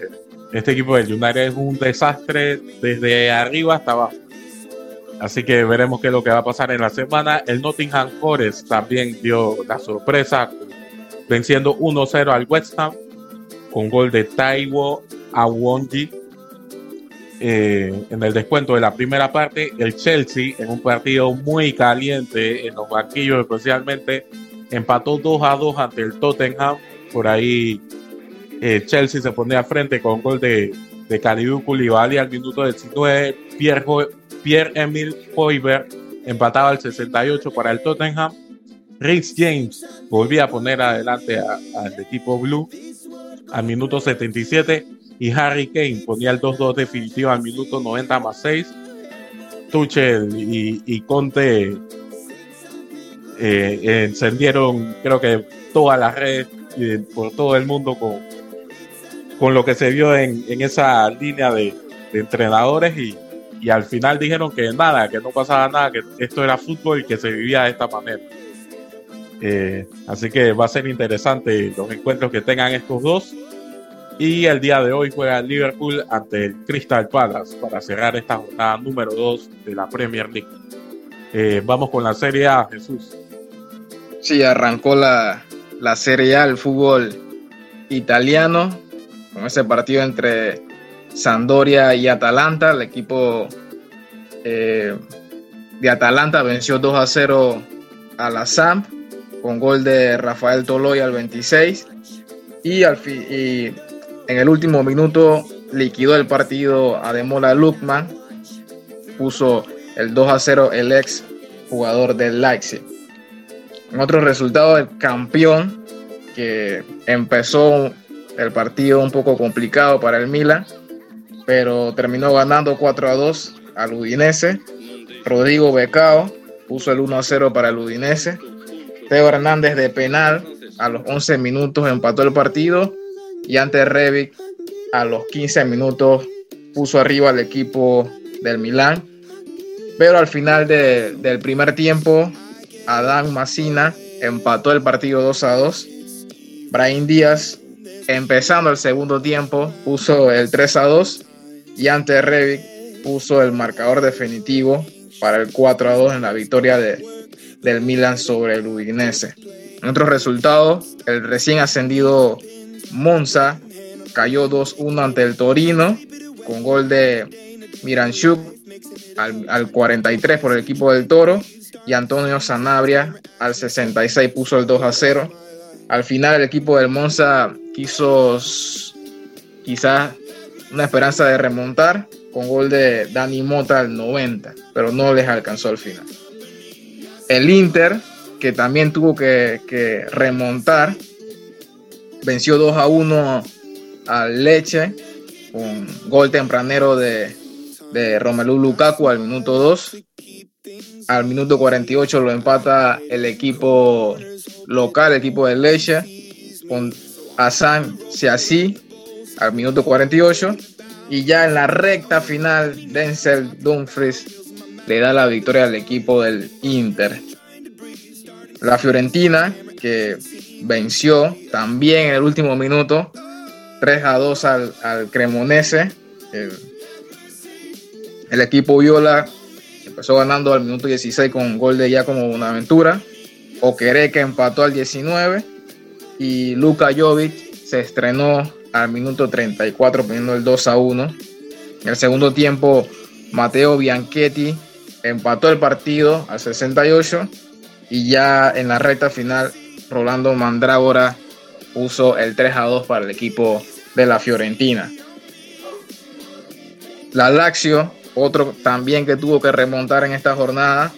este equipo del United es un desastre desde arriba hasta abajo. Así que veremos qué es lo que va a pasar en la semana. El Nottingham Forest también dio la sorpresa venciendo 1-0 al West Ham con gol de Taiwo Awonji eh, en el descuento de la primera parte. El Chelsea en un partido muy caliente en los banquillos especialmente empató 2 a 2 ante el Tottenham. Por ahí eh, Chelsea se ponía frente con gol de, de Kalidou al minuto 19. Pierre, Pierre-Emile Hoiberg empataba al 68 para el Tottenham. Rhys James volvía a poner adelante al equipo blue al minuto 77 y Harry Kane ponía el 2-2 definitivo al minuto 90 más 6. Tuchel y, Conte eh, encendieron creo que todas las redes por todo el mundo con, con lo que se vio en, esa línea de entrenadores y, y al final dijeron que nada, que no pasaba nada, que esto era fútbol y que se vivía de esta manera. Eh, así que va a ser interesante los encuentros que tengan estos dos. Y el día de hoy juega el Liverpool ante el Crystal Palace para cerrar esta jornada número 2 de la Premier League. Eh, vamos con la Serie A, Jesús. Sí, arrancó la, la Serie A, el fútbol italiano, con ese partido entre Sandoria y Atalanta. El equipo eh, de Atalanta venció 2 a 0 a la SAMP con gol de Rafael Toloy al 26 y, al y en el último minuto liquidó el partido a Demola Lukman, puso el 2 a 0 el ex jugador del Leipzig. En otro resultado, el campeón que empezó el partido un poco complicado para el Milan, pero terminó ganando 4 a 2 al Udinese. Rodrigo Becao puso el 1 a 0 para el Udinese. Teo Hernández de penal a los 11 minutos empató el partido y ante Revic a los 15 minutos puso arriba al equipo del Milán. Pero al final del primer tiempo, Adán Massina empató el partido 2 a 2. Brian Díaz, empezando el segundo tiempo, puso el 3 a 2 y ante Revic puso el marcador definitivo para el 4 a 2 en la victoria de, del Milan sobre el Udinese. En otros resultados, el recién ascendido Monza cayó 2-1 ante el Torino con gol de Miranchuk al, al, 43 por el equipo del Toro y Antonio Sanabria al 66 puso el 2 a 0. Al final el equipo del Monza quiso quizás una esperanza de remontar con gol de Dani Mota al 90, pero no les alcanzó al final. El Inter, que también tuvo que, remontar, venció 2 a 1 al Leche con gol tempranero de, de Romelu Lukaku al minuto 2. al minuto 48 lo empata el equipo local, el equipo de Leche, con Hassan Siassi al minuto 48. Y ya en la recta final, Denzel Dumfries le da la victoria al equipo del Inter. La Fiorentina, que venció también en el último minuto, 3 a 2 al, Cremonese. El, el equipo Viola empezó ganando al minuto 16 con gol de ya como Buenaventura. Oqueré que empató al 19 y Luka Jovic se estrenó al minuto 34 poniendo el 2 a 1. En el segundo tiempo Mateo Bianchetti empató el partido al 68 y ya en la recta final Rolando Mandrágora puso el 3 a 2 para el equipo de la Fiorentina. La Lazio otro también que tuvo que remontar en esta jornada.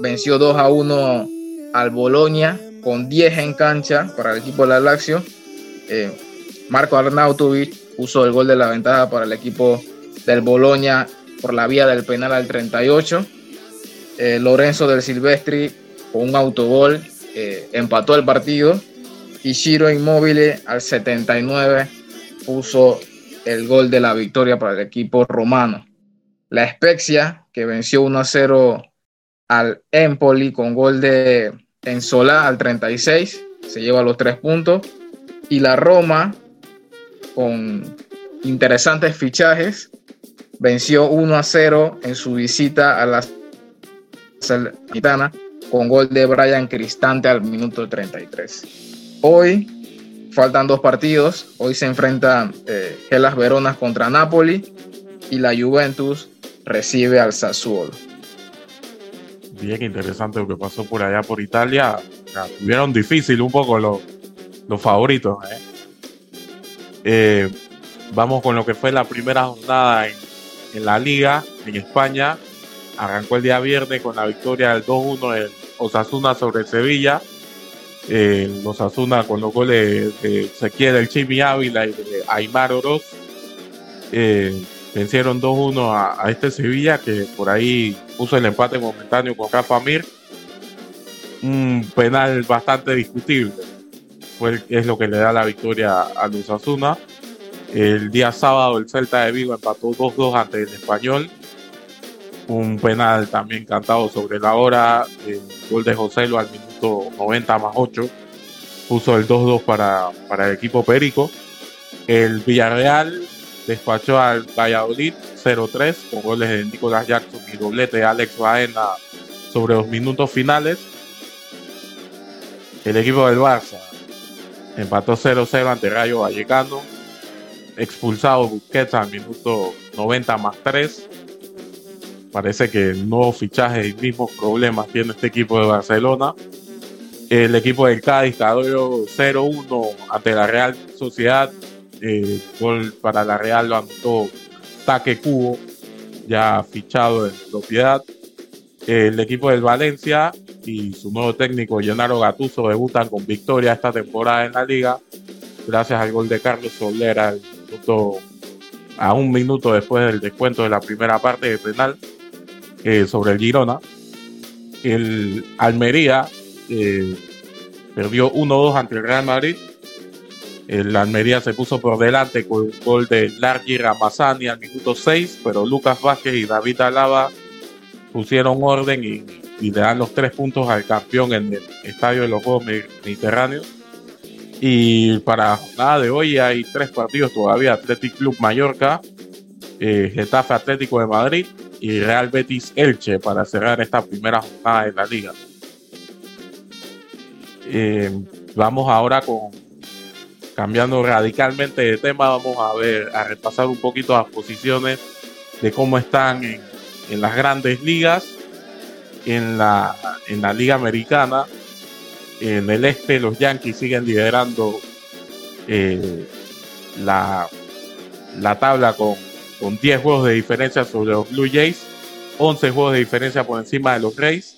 Venció 2 a 1 al Bolonia con 10 en cancha para el equipo de la Lazio. Eh, Marco Arnautovic puso el gol de la ventaja para el equipo del Bolonia por la vía del penal al 38. Eh, Lorenzo del Silvestri con un autogol eh, empató el partido. Y Shiro Inmóvil al 79 puso el gol de la victoria para el equipo romano. La Spezia, que venció 1 a 0 al Empoli con gol de Enzola al 36, se lleva los tres puntos. Y la Roma, con interesantes fichajes, venció 1 a 0 en su visita a la Salernitana con gol de Brian Cristante al minuto 33. Hoy faltan dos partidos. Hoy se enfrentan eh, Gelas Veronas contra Napoli y la Juventus recibe al Sassuolo. Bien interesante lo que pasó por allá por Italia. tuvieron difícil un poco los, los favoritos. ¿eh? Eh, vamos con lo que fue la primera jornada en, la liga en España. Arrancó el día viernes con la victoria del 2-1 en Osasuna sobre Sevilla. Eh, Osasuna con los goles de Ezequiel el Chimi Ávila y de Aymar Oroz. Eh, vencieron 2-1 a, este Sevilla que por ahí puso el empate momentáneo con Rafa Mir. Un penal bastante discutible. Es lo que le da la victoria a Luz Azuna. El día sábado el Celta de Vigo empató 2-2 ante el Español. Un penal también cantado sobre la hora. El gol de José Lo al minuto 90 más 8 puso el 2-2 para, para el equipo Perico. El Villarreal despachó al Valladolid 0-3 con goles de Nicolás Jackson y doblete de Alex Baena sobre los minutos finales. El equipo del Barça empató 0-0 ante Rayo Vallecano. Expulsado Busquets al minuto 90 más 3. Parece que el nuevo fichaje y mismos problemas tiene este equipo de Barcelona. El equipo del Cádiz cayó 0-1 ante la Real Sociedad eh, gol para la Real lo anotó Taque Cubo, ya fichado en propiedad. El equipo del Valencia y su nuevo técnico Gennaro Gatuso debutan con victoria esta temporada en la liga, gracias al gol de Carlos Solera a un minuto después del descuento de la primera parte de penal eh, sobre el Girona. El Almería eh, perdió 1-2 ante el Real Madrid el Almería se puso por delante con un gol de Largi Ramazani al minuto 6, pero Lucas Vázquez y David Alaba pusieron orden y, le dan los tres puntos al campeón en el Estadio de los Juegos Mediterráneos. Y para la jornada de hoy hay tres partidos todavía: Athletic Club Mallorca, eh, Getafe Atlético de Madrid y Real Betis Elche para cerrar esta primera jornada de la liga. Eh, vamos ahora con cambiando radicalmente de tema, vamos a ver, a repasar un poquito las posiciones de cómo están en, las grandes ligas, en la, en la liga americana. En el este los Yankees siguen liderando eh, la, la tabla con, con 10 juegos de diferencia sobre los Blue Jays, 11 juegos de diferencia por encima de los Rays,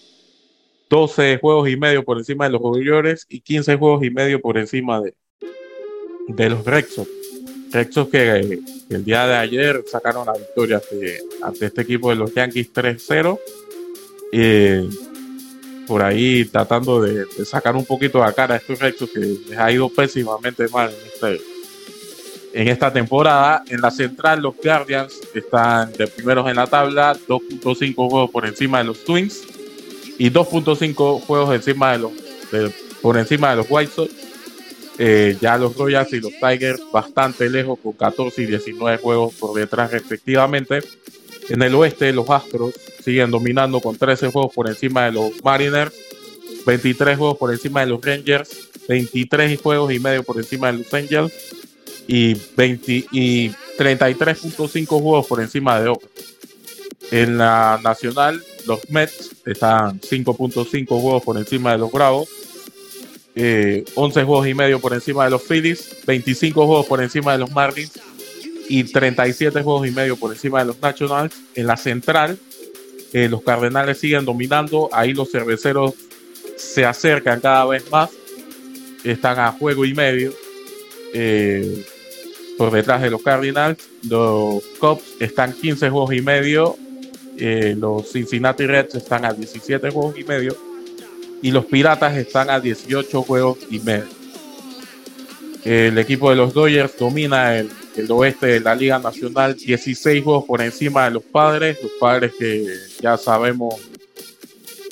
12 juegos y medio por encima de los Orioles y 15 juegos y medio por encima de, de los Rexos. Rexos que, el día de ayer sacaron la victoria ante, este equipo de los Yankees 3-0. eh, por ahí tratando de, sacar un poquito la cara a estos rectos que les ha ido pésimamente mal en este en esta temporada. En la central, los Guardians están de primeros en la tabla, 2.5 juegos por encima de los Twins y 2.5 juegos encima de los, por encima de los White Sox. Eh, ya los Royals y los Tigers bastante lejos con 14 y 19 juegos por detrás respectivamente. En el oeste, los Astros siguen dominando con 13 juegos por encima de los Mariners, 23 juegos por encima de los Rangers, 23 juegos y medio por encima de los Angels y, 20, y 33.5 juegos por encima de Oakland. En la nacional, los Mets están 5.5 juegos por encima de los Bravos, eh, 11 juegos y medio por encima de los Phillies, 25 juegos por encima de los Marlins y 37 juegos y medio por encima de los Nationals. En la central, eh, los Cardenales siguen dominando, ahí los cerveceros se acercan cada vez más, están a juego y medio. eh, por detrás de los Cardinals. Los Cubs están 15 juegos y medio. eh, los Cincinnati Reds están a 17 juegos y medio. Y los Piratas están a 18 juegos y medio. El equipo de los Dodgers domina el, oeste de la Liga Nacional, 16 juegos por encima de los padres. Los padres que ya sabemos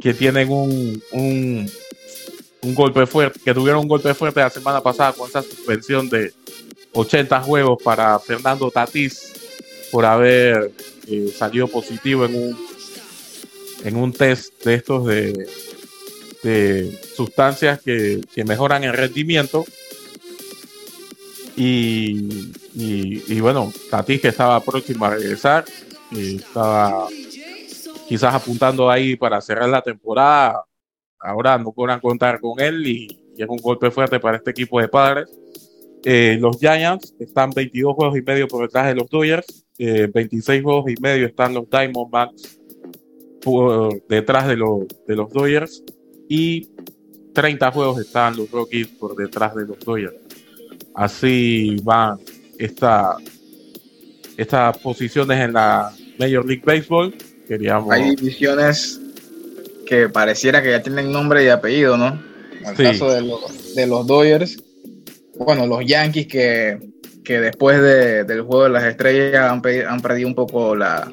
que tienen un, un golpe fuerte, que tuvieron un golpe fuerte la semana pasada con esa suspensión de 80 juegos para Fernando Tatís por haber eh, salido positivo en un, en un test de estos de, de sustancias que, que mejoran el rendimiento. Y, y, bueno, Tatís que estaba próximo a regresar, eh, estaba quizás apuntando ahí para cerrar la temporada. Ahora no podrán contar con él y, y es un golpe fuerte para este equipo de padres. Eh, los Giants están 22 juegos y medio por detrás de los Dodgers, eh, 26 juegos y medio están los Diamondbacks por detrás de, los de los Dodgers y 30 juegos están los Rockies por detrás de los Dodgers. Así van esta, estas posiciones en la Major League Baseball. Queríamos... Hay divisiones que pareciera que ya tienen nombre y apellido, ¿no? En el Sí. caso de los, de los Dodgers, bueno, los Yankees que, que después de- del juego de las estrellas han, han perdido un poco la,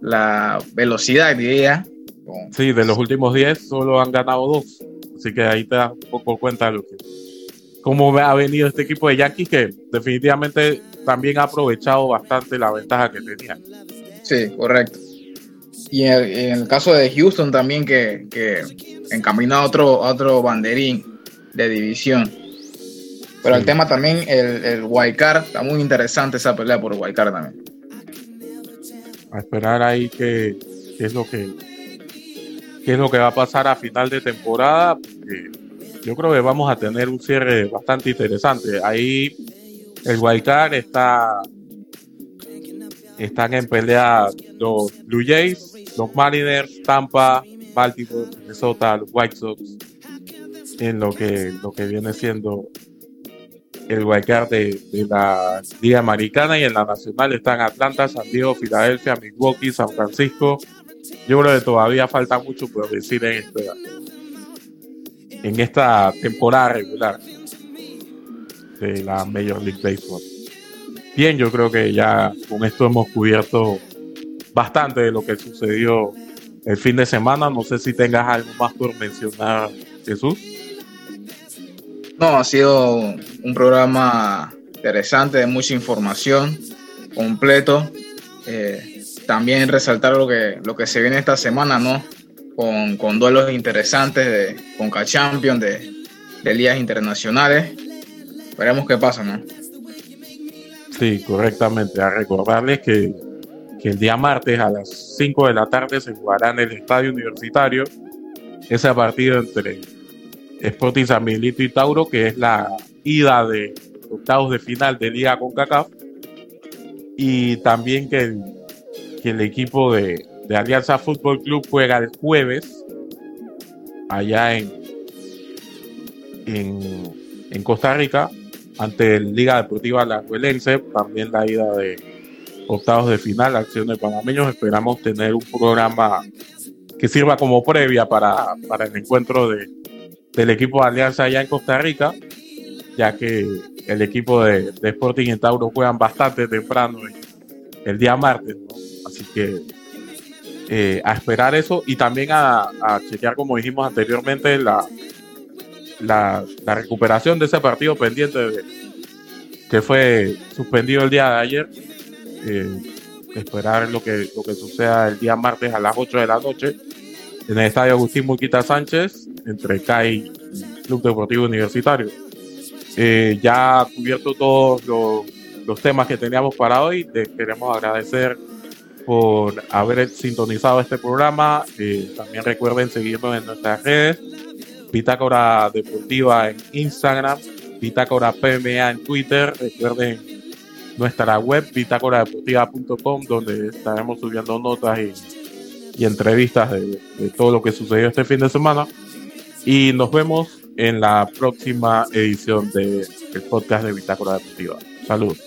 la velocidad, diría. Con- Sí, de los últimos 10 solo han ganado dos. Así que ahí te das un poco cuenta de lo que, cómo ha venido este equipo de Yankees que definitivamente también ha aprovechado bastante la ventaja que tenía. Sí, correcto. Y en el, en el caso de Houston también que, que encamina a otro, a otro banderín de división. Pero el tema también, el, el wild card, está muy interesante esa pelea por el wild card también. A esperar ahí qué, qué es lo que qué es lo que va a pasar a final de temporada. porque yo creo que vamos a tener un cierre bastante interesante. Ahí el wildcard está están en pelea los Blue Jays, los Mariners, Tampa, Baltimore, Minnesota, los White Sox en lo que lo que viene siendo el wildcard de, de la Liga Americana y en la Nacional están Atlanta, San Diego, Filadelfia, Milwaukee, San Francisco. Yo creo que todavía falta mucho por decir en esta, en esta temporada regular de la Major League Baseball. Bien, yo creo que ya con esto hemos cubierto bastante de lo que sucedió el fin de semana. No sé si tengas algo más por mencionar, Jesús. No, ha sido un programa interesante, de mucha información, completo. Eh, también resaltar lo que, lo que se viene esta semana, ¿no? Con, con duelos interesantes de Conca Champions, de, de ligas internacionales. Veremos qué pasa, ¿no? Sí, correctamente. A recordarles que, que el día martes a las 5 de la tarde se jugará en el Estadio Universitario ese partido entre Sporting San Miguelito y Tauro, que es la ida de octavos de final de Liga con CACAF. Y también que el, equipo de, de Alianza Fútbol Club juega el jueves allá en, en, en Costa Rica ante el Liga Deportiva Alajuelense, también la ida de octavos de final, acción de panameños. Esperamos tener un programa que sirva como previa para, para el encuentro de, del equipo de Alianza allá en Costa Rica, ya que el equipo de, Sporting y Tauro juegan bastante temprano el día martes, así que eh, a esperar eso y también a, chequear, como dijimos anteriormente, la, la, la recuperación de ese partido pendiente de, que fue suspendido el día de ayer. Eh, esperar lo que, lo que suceda el día martes a las 8 de la noche en el estadio Agustín Muquita Sánchez entre CAI y Club Deportivo Universitario. Eh, ya cubierto todos los, los, temas que teníamos para hoy, les queremos agradecer por haber sintonizado este programa. Eh, también recuerden seguirnos en nuestras redes, Bitácora Deportiva en Instagram, Bitácora PMA en Twitter. Recuerden nuestra web, bitácoradeportiva.com, donde estaremos subiendo notas y, y entrevistas de, de, todo lo que sucedió este fin de semana. Y nos vemos en la próxima edición del de podcast de Bitácora Deportiva. Saludos.